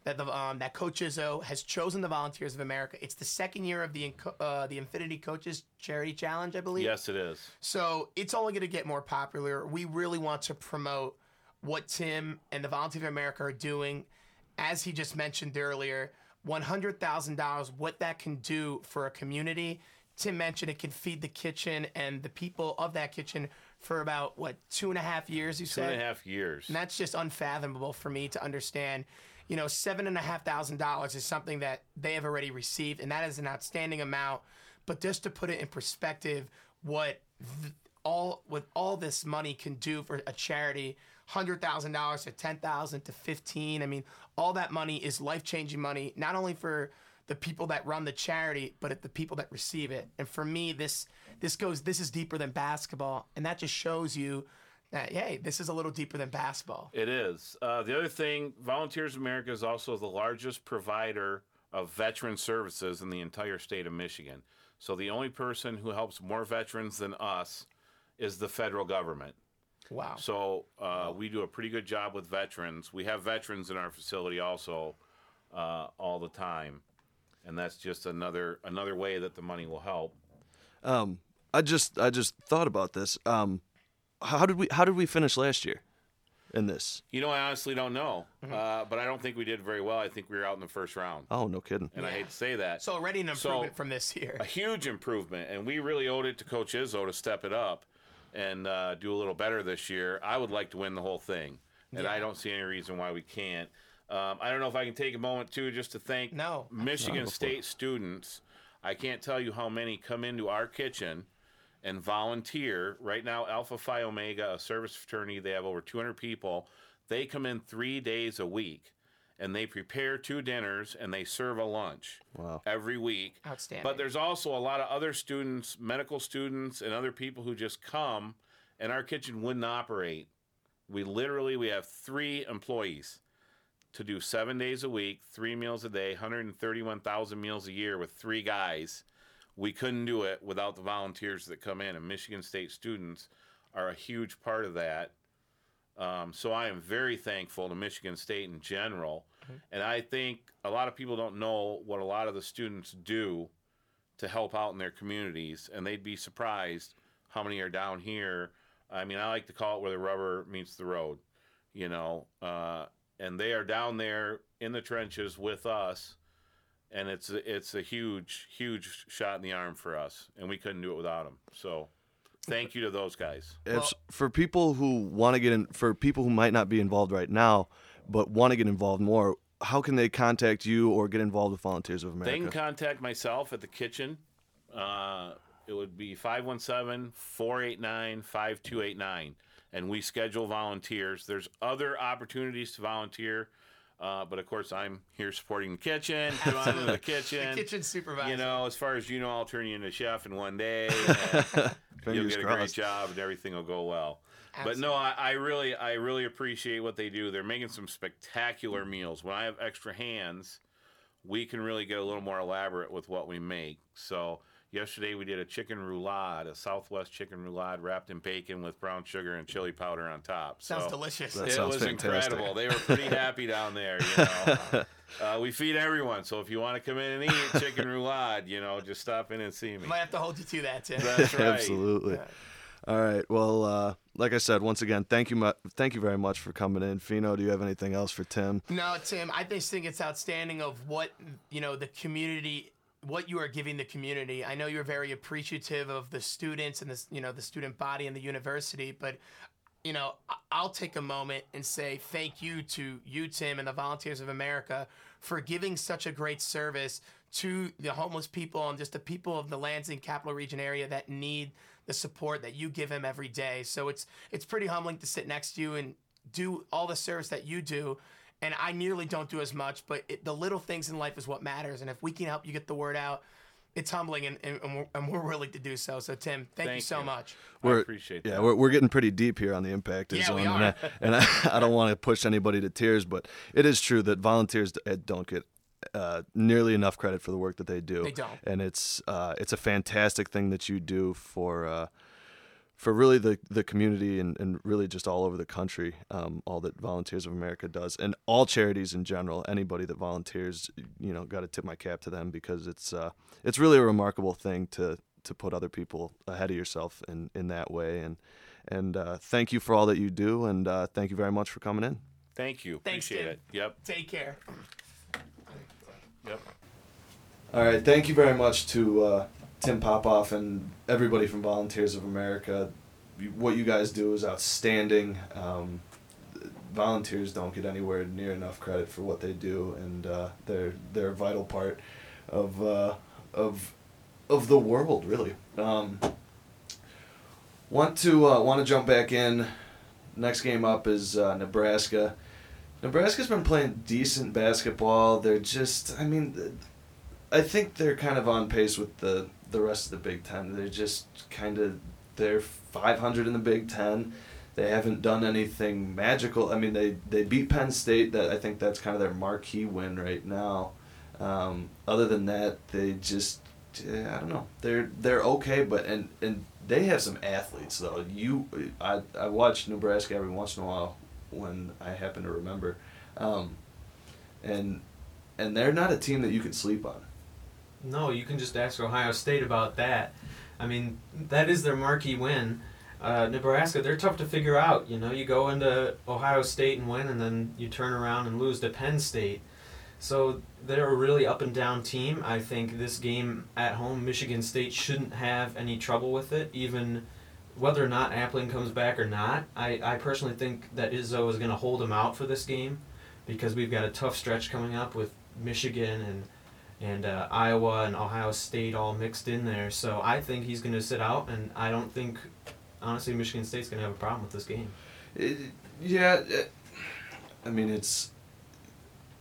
that the um, that Coach Izzo has chosen the Volunteers of America. It's the second year of the uh, the Infiniti Coaches Charity Challenge, I believe. yes, it is. So it's only going to get more popular. We really want to promote what Tim and the Volunteers of America are doing. As he just mentioned earlier, $100,000, what that can do for a community. Tim mentioned it can feed the kitchen and the people of that kitchen for about, what, two and a half years, you Two said? and a half years. And that's just unfathomable for me to understand. You know, seven and a half thousand dollars is something that they have already received, and that is an outstanding amount. But just to put it in perspective, what th- all what all this money can do for a charity, hundred thousand dollars to ten thousand to fifteen. I mean, all that money is life changing money, not only for the people that run the charity, but at the people that receive it. And for me, this this goes this is deeper than basketball, and that just shows you that hey, this is a little deeper than basketball. It is. Uh, the other thing, Volunteers America is also the largest provider of veteran services in the entire state of Michigan. So the only person who helps more veterans than us is the federal government. Wow. So uh, we do a pretty good job with veterans. We have veterans in our facility also uh, all the time, and that's just another another way that the money will help. Um, I just I just thought about this. Um, how did we how did we finish last year in this? You know, I honestly don't know, uh, but I don't think we did very well. I think we were out in the first round, Oh, no kidding. and I hate to say that. So already an So- improvement from this year. a huge improvement, and we really owed it to Coach Izzo to step it up and uh, do a little better this year. I would like to win the whole thing, and I don't see any reason why we can't. Um, I don't know if I can take a moment too just to thank No. Michigan State students. I can't tell you how many come into our kitchen and volunteer. Right now, Alpha Phi Omega, a service fraternity, they have over 200 people. They come in three days a week and they prepare two dinners and they serve a lunch Wow. every week. Outstanding. But there's also a lot of other students, medical students, and other people who just come, and our kitchen wouldn't operate. We literally we have three employees to do seven days a week, three meals a day, 131,000 meals a year with three guys. We couldn't do it without the volunteers that come in, and Michigan State students are a huge part of that. Um, so I am very thankful to Michigan State in general, and I think a lot of people don't know what a lot of the students do to help out in their communities, and they'd be surprised how many are down here. I mean, I like to call it where the rubber meets the road, you know, uh, and they are down there in the trenches with us, and it's it's a huge huge shot in the arm for us, and we couldn't do it without them. So, thank you to those guys. Abs- for people who want to get in, for people who might not be involved right now, but want to get involved more, how can they contact you or get involved with Volunteers of America? They can contact myself at the kitchen. Uh, it would be 517 489 5289. And we schedule volunteers. There's other opportunities to volunteer. Uh, but of course, I'm here supporting the kitchen. Come on in the kitchen. The kitchen supervisor. You know, as far as you know, I'll turn you into chef in one day. (laughs) you'll get a great job, and everything will go well. But no, I, I really, I really appreciate what they do. They're making some spectacular meals. When I have extra hands, we can really get a little more elaborate with what we make. So yesterday we did a chicken roulade, a Southwest chicken roulade wrapped in bacon with brown sugar and chili powder on top. Sounds so delicious. That it sounds was fantastic. incredible. They were pretty happy down there. You know, (laughs) uh, we feed everyone. So if you want to come in and eat (laughs) chicken roulade, you know, just stop in and see me. Might have to hold you to that, Tim. That's right. Absolutely. All right. Well, uh, like I said, once again, thank you, mu- thank you very much for coming in. Fino, do you have anything else for Tim? No, Tim, I just think it's outstanding of what you know the community, what you are giving the community. I know you're very appreciative of the students and the you know the student body and the university, but you know I'll take a moment and say thank you to you, Tim, and the Volunteers of America for giving such a great service to the homeless people and just the people of the Lansing Capital Region area that need the support that you give them every day. So it's it's pretty humbling to sit next to you and do all the service that you do. And I nearly don't do as much, but it, the little things in life is what matters. And if we can help you get the word out, it's humbling, and, and, and, we're, and we're willing to do so. So, Tim, thank, you so you. much. We're, appreciate yeah, we're, we're getting pretty deep here on the impact Yeah, zone, we and, I, and (laughs) I, I don't want to push anybody to tears, but it is true that volunteers uh, don't get uh, nearly enough credit for the work that they do. They don't. and it's uh, it's a fantastic thing that you do for. Uh, for really the, the community and, and really just all over the country, um, all that Volunteers of America does, and all charities in general. Anybody that volunteers, you know, got to tip my cap to them because it's uh, it's really a remarkable thing to to put other people ahead of yourself in, in that way. And and uh, thank you for all that you do, and uh, thank you very much for coming in. Thank you. Thanks, Appreciate Tim. it. Yep. Take care. Yep. All right, thank you very much to uh, Tim Popoff and everybody from Volunteers of America. What you guys do is outstanding. Um, volunteers don't get anywhere near enough credit for what they do, and uh, they're they're a vital part of uh, of of the world, really. Um, want to uh, want to jump back in. Next game up is uh, Nebraska. Nebraska's been playing decent basketball. They're just, I mean, I think they're kind of on pace with the the rest of the Big Ten. They're just kind of they're 500 in the Big Ten. They haven't done anything magical. I mean, they they beat Penn State. That I think that's kind of their marquee win right now. Um, other than that, they just I don't know. They're they're okay, but and and they have some athletes though. You I I watch Nebraska every once in a while when I happen to remember, um, and and they're not a team that you can sleep on. No, you can just ask Ohio State about that. I mean, that is their marquee win. Uh, Nebraska, they're tough to figure out. You know, you go into Ohio State and win, and then you turn around and lose to Penn State. So they're a really up and down team. I think this game at home, Michigan State shouldn't have any trouble with it, even whether or not Appling comes back or not. I, I personally think that Izzo is going to hold him out for this game because we've got a tough stretch coming up with Michigan and and uh, Iowa and Ohio State all mixed in there. So I think he's going to sit out, and I don't think, honestly, Michigan State's going to have a problem with this game. It, yeah, it, I mean it's.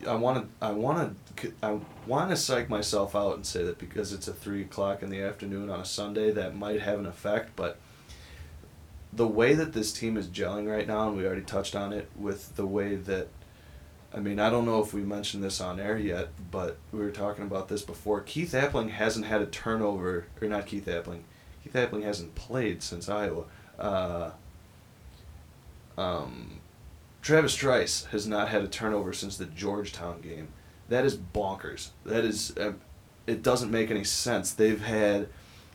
I want to. I want to. I want to psych myself out and say that because it's a three o'clock in the afternoon on a Sunday, that might have an effect. But the way that this team is gelling right now, and we already touched on it with the way that. I mean, I don't know if we mentioned this on air yet, but we were talking about this before. Keith Appling hasn't had a turnover, or not Keith Appling. Keith Appling hasn't played since Iowa. Uh, um, Travis Trice has not had a turnover since the Georgetown game. That is bonkers. That is, uh, it doesn't make any sense. They've had,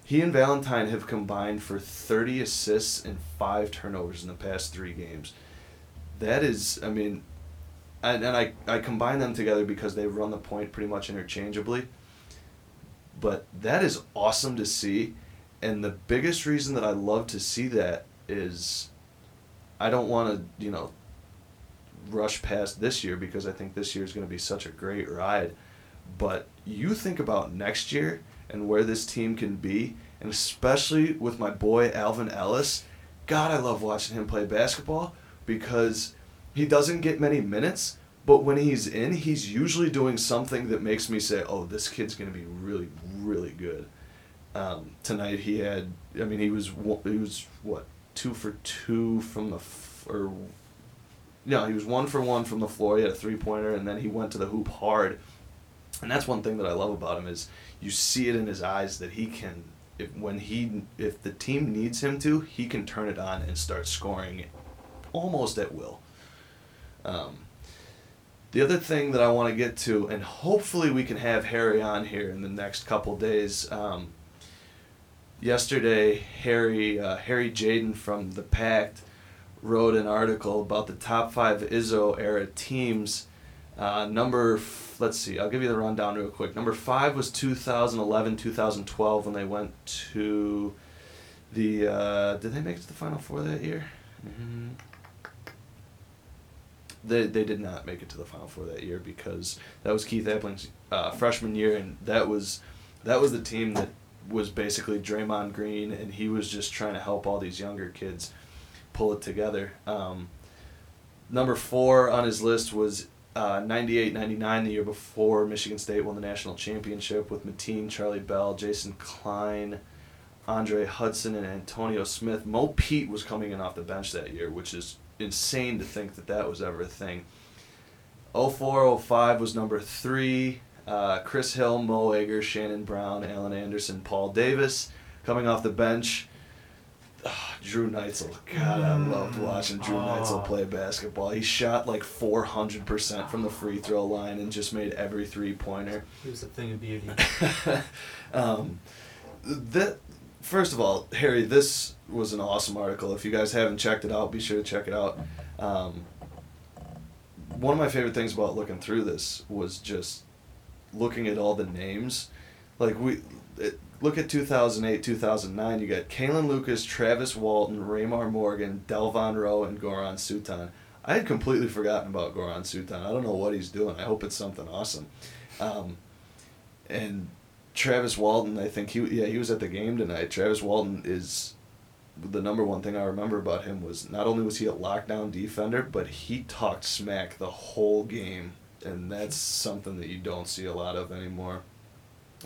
he and Valentine have combined for 30 assists and five turnovers in the past three games. That is, I mean, and, and I, I combine them together because they run the point pretty much interchangeably. But that is awesome to see. And the biggest reason that I love to see that is I don't want to, you know, rush past this year because I think this year is going to be such a great ride. But you think about next year and where this team can be, and especially with my boy Alvin Ellis. God, I love watching him play basketball because he doesn't get many minutes, But when he's in, he's usually doing something that makes me say, "Oh, this kid's going to be really, really good." Um, tonight he had, I mean, he was he was what two for two from the f- or no, he was one for one from the floor. He had a three pointer, and then he went to the hoop hard. And that's one thing that I love about him is you see it in his eyes that he can, if when he if the team needs him to, he can turn it on and start scoring, almost at will. Um, the other thing that I want to get to, and hopefully we can have Harry on here in the next couple days. Um, yesterday, Harry uh, Harry Jaden from the Pact wrote an article about the top five Izzo era teams. Uh, number, f- let's see, I'll give you the rundown real quick. Number five was 2011, 2012 when they went to the. Uh, did they make it to the Final Four that year? Mm-hmm. They, they did not make it to the Final Four that year because that was Keith Appling's uh, freshman year, and that was that was the team that was basically Draymond Green, and he was just trying to help all these younger kids pull it together. Um, number four on his list was uh, 98 99, the year before Michigan State won the national championship with Mateen, Charlie Bell, Jason Klein, Andre Hutson, and Antonio Smith. Mo Pete was coming in off the bench that year, which is insane to think that that was ever a thing. 04 05 was number three. Uh, Chris Hill, Mo Ager, Shannon Brown, Alan Anderson, Paul Davis coming off the bench. Ah, Drew Neitzel. God, I loved watching Drew Neitzel play basketball. He shot like 400% from the free throw line and just made every three pointer. He was a thing of beauty. (laughs) um, that first of all, Harry, this was an awesome article. If you guys haven't checked it out, be sure to check it out. Um, one of my favorite things about looking through this was just looking at all the names. Like we it, look at 2008, 2009. You got Kalin Lucas, Travis Walton, Raymar Morgan, Delvon Roe, and Goran Suton. I had completely forgotten about Goran Suton. I don't know what he's doing. I hope it's something awesome. Um, and Travis Walton, I think he yeah he was at the game tonight. Travis Walton is the number one thing I remember about him was not only was he a lockdown defender, but he talked smack the whole game, and that's something that you don't see a lot of anymore.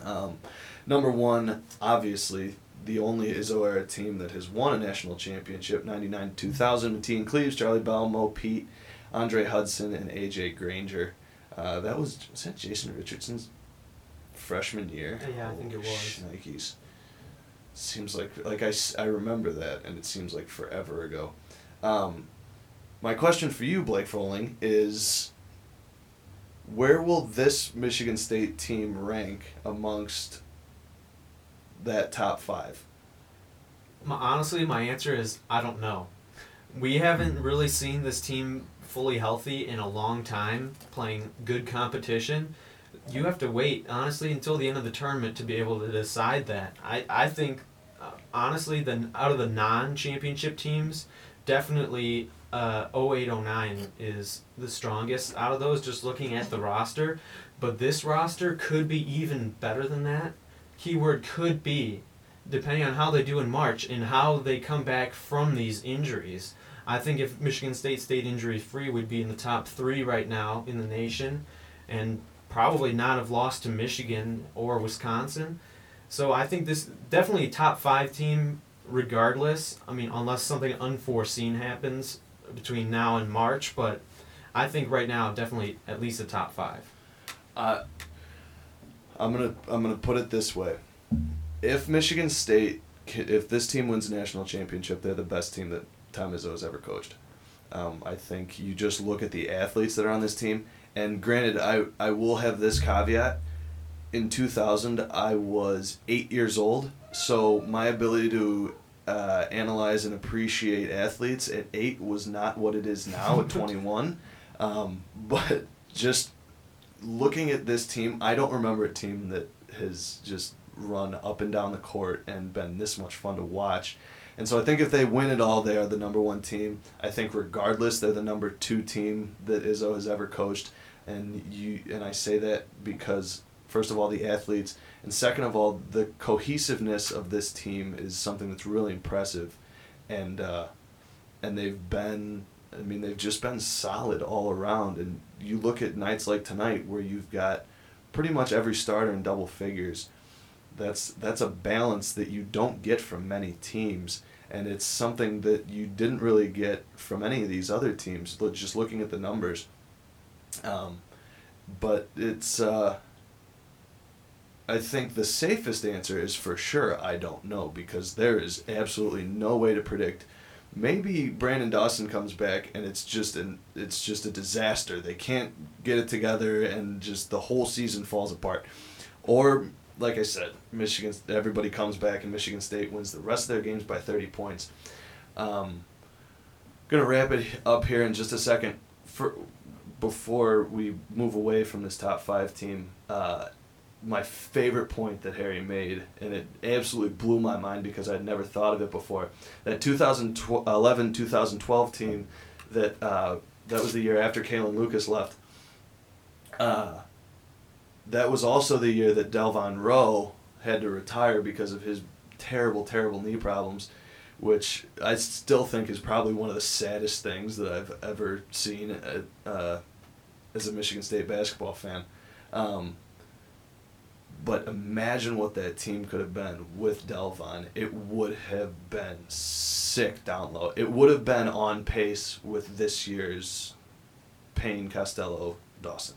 Um, number one, obviously, the only Izzo era team that has won a national championship 99 2000. Mateen Cleaves, Charlie Bell, Mo Pete, Andre Hutson, and AJ Granger. Uh, that was, was that Jason Richardson's freshman year? Yeah, I think it was. Nikes. Seems like like I, I remember that, and it seems like forever ago. Um, my question for you, Blake Froling, is where will this Michigan State team rank amongst that top five? My, honestly, my answer is I don't know. We haven't really seen this team fully healthy in a long time, playing good competition. You have to wait, honestly, until the end of the tournament to be able to decide that. I, I think, uh, honestly, the out of the non-championship teams, definitely uh, 0809 is the strongest out of those, just looking at the roster. But this roster could be even better than that. Keyword could be depending on how they do in March and how they come back from these injuries. I think if Michigan State stayed injury free, we'd be in the top three right now in the nation, and probably not have lost to Michigan or Wisconsin. So I think this definitely a top five team, regardless. I mean, unless something unforeseen happens between now and March, but I think right now definitely at least a top five. Uh, I'm gonna I'm gonna put it this way: if Michigan State, if this team wins a national championship, they're the best team that Tom Izzo has ever coached. Um, I think you just look at the athletes that are on this team, and granted, I I will have this caveat. In 2000, I was eight years old, so my ability to uh, analyze and appreciate athletes at eight was not what it is now at (laughs) 21. Um, but just looking at this team, I don't remember a team that has just run up and down the court and been this much fun to watch. And so I think if they win it all, they are the number one team. I think regardless, they're the number two team that Izzo has ever coached. And you and I say that because first of all the athletes, and second of all the cohesiveness of this team is something that's really impressive, and uh, and they've been I mean, they've just been solid all around. And you look at nights like tonight where you've got pretty much every starter in double figures. That's that's a balance that you don't get from many teams, and it's something that you didn't really get from any of these other teams. Just looking at the numbers, um, but it's. Uh, I think the safest answer is for sure I don't know because there is absolutely no way to predict. Maybe Branden Dawson comes back and it's just an it's just a disaster. They can't get it together and just the whole season falls apart. Or like I said, Michigan everybody comes back and Michigan State wins the rest of their games by 30 points. Um, gonna wrap it up here in just a second. For before we move away from this top five team, uh, my favorite point that Harry made, and it absolutely blew my mind because I'd never thought of it before. That 2011 2012 team, that uh, that was the year after Kalin Lucas left. Uh, that was also the year that Delvon Roe had to retire because of his terrible, terrible knee problems, which I still think is probably one of the saddest things that I've ever seen uh, uh, as a Michigan State basketball fan. Um, but imagine what that team could have been with Delvon. It would have been sick down low. It would have been on pace with this year's Payne, Costello, Dawson.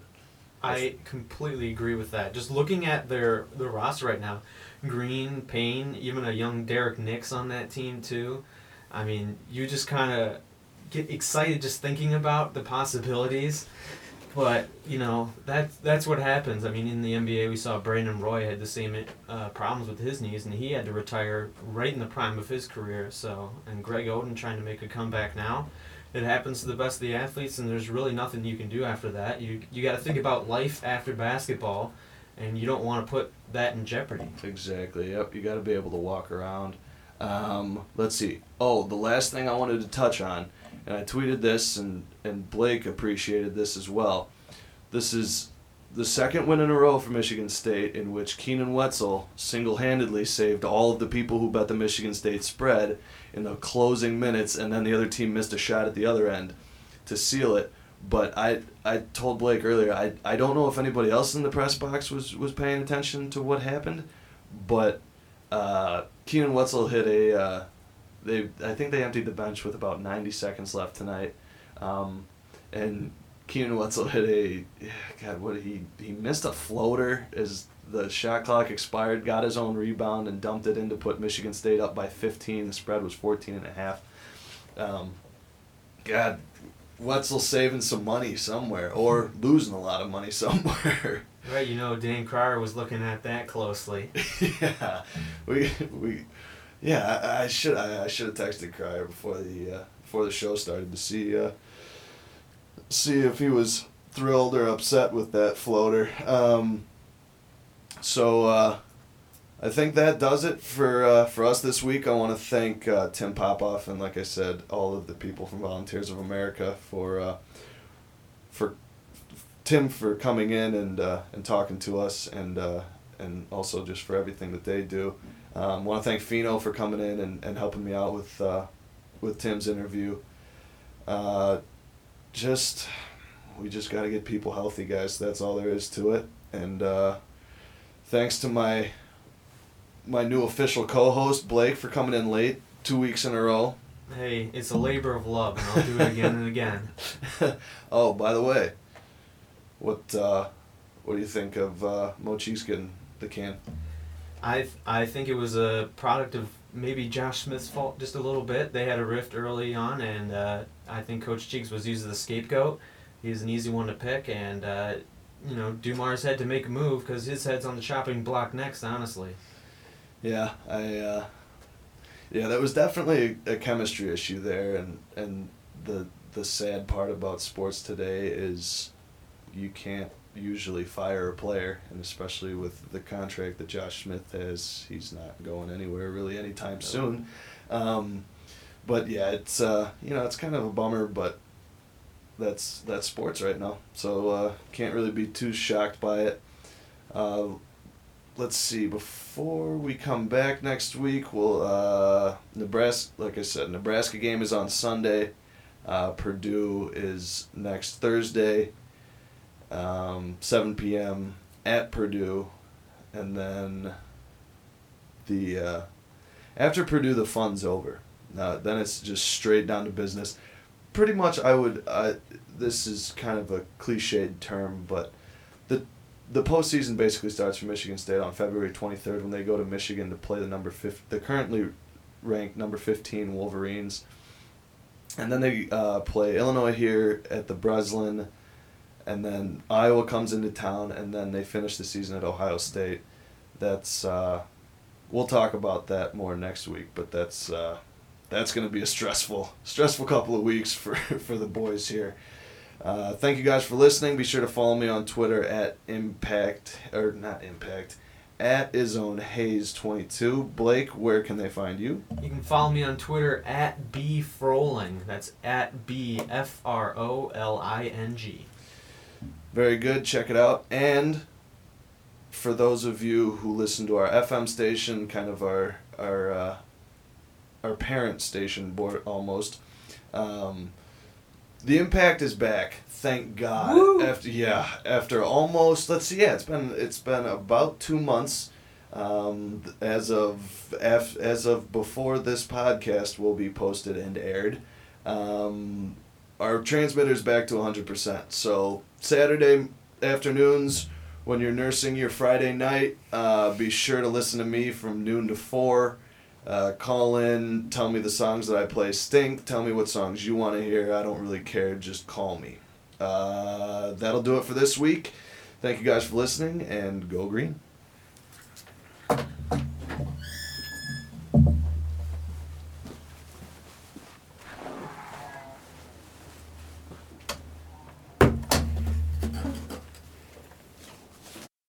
I completely agree with that. Just looking at their their roster right now, Green, Payne, even a young Derrick Nix on that team too. I mean, you just kind of get excited just thinking about the possibilities. But you know that that's what happens. I mean, in the NBA, we saw Brandon Roy had the same uh, problems with his knees, and he had to retire right in the prime of his career. So, and Greg Oden trying to make a comeback now. It happens to the best of the athletes, and there's really nothing you can do after that. You you got to think about life after basketball, and you don't want to put that in jeopardy. Exactly. Yep. You got to be able to walk around. Um, let's see. Oh, the last thing I wanted to touch on, and I tweeted this, and and Blake appreciated this as well. This is the second win in a row for Michigan State in which Keenan Wetzel single-handedly saved all of the people who bet the Michigan State spread in the closing minutes, and then the other team missed a shot at the other end to seal it. But I I told Blake earlier I, I don't know if anybody else in the press box was, was paying attention to what happened, but uh, Keenan Wetzel hit a uh, they I think they emptied the bench with about 90 seconds left tonight, um, and Keenan Wetzel hit a God what he he missed a floater as the shot clock expired, got his own rebound and dumped it in to put Michigan State up by 15. The spread was 14 and a half. Um, God, Wetzel saving some money somewhere or losing a lot of money somewhere. (laughs) Right, you know, Dan Cryer was looking at that closely. (laughs) yeah, we we, yeah. I, I should I, I should have texted Cryer before the uh, before the show started to see uh, see if he was thrilled or upset with that floater. Um, so uh, I think that does it for uh, for us this week. I want to thank uh, Tim Popoff and, like I said, all of the people from Volunteers of America for uh, for Tim for coming in and uh, and talking to us, and uh, and also just for everything that they do. Um, want to thank Fino for coming in and, and helping me out with uh, with Tim's interview. Just we just got to get people healthy, guys. That's all there is to it. And thanks to my my new official co-host Blake for coming in late two weeks in a row. Hey, it's a labor of love, and I'll do it again and again. (laughs) oh, by the way, what uh, what do you think of uh, Mo Cheeks getting the can? I th- I think it was a product of maybe Josh Smith's fault just a little bit. They had a rift early on, and uh, I think Coach Cheeks was used as the scapegoat. He's an easy one to pick, and uh, you know Dumars had to make a move because his head's on the chopping block next. Honestly. Yeah, I. Uh, yeah, that was definitely a, chemistry issue there, and and the the sad part about sports today is you can't usually fire a player, and especially with the contract that Josh Smith has, he's not going anywhere really anytime soon. Um, but yeah, it's uh, you know it's kind of a bummer, but that's that's sports right now, so uh, can't really be too shocked by it. Uh, let's see. Before we come back next week, we'll uh, Nebraska. Like I said, Nebraska game is on Sunday. Uh, Purdue is next Thursday, um, 7 p.m. at Purdue, and then the uh, after Purdue the fun's over. Uh, then it's just straight down to business. Pretty much, I would. Uh, this is kind of a cliched term, but the postseason basically starts for Michigan State on February 23rd when they go to Michigan to play the number 50, the currently ranked number 15 Wolverines. And then they uh, play Illinois here at the Breslin, and then Iowa comes into town, and then they finish the season at Ohio State. That's uh, we'll talk about that more next week, but that's uh, that's going to be a stressful stressful couple of weeks for (laughs) for the boys here. Uh, thank you guys for listening. Be sure to follow me on Twitter at Impact or not Impact at Izone Hayes twenty two. Blake, where can they find you? You can follow me on Twitter at B Froling. That's at B F R O L I N G. Very good. Check it out. And for those of you who listen to our FM station, kind of our our uh, our parent station board almost. Um, the impact is back. Thank God. Woo! After yeah, after almost let's see, yeah, it's been it's been about two months. Um, as of af, as of before this podcast will be posted and aired. Um, our transmitter's back to 100%. So Saturday afternoons when you're nursing your Friday night, uh, be sure to listen to me from noon to 4. Uh, call in, tell me the songs that I play stink, tell me what songs you want to hear. I don't really care, just call me. Uh, that'll do it for this week. Thank you guys for listening, and go green.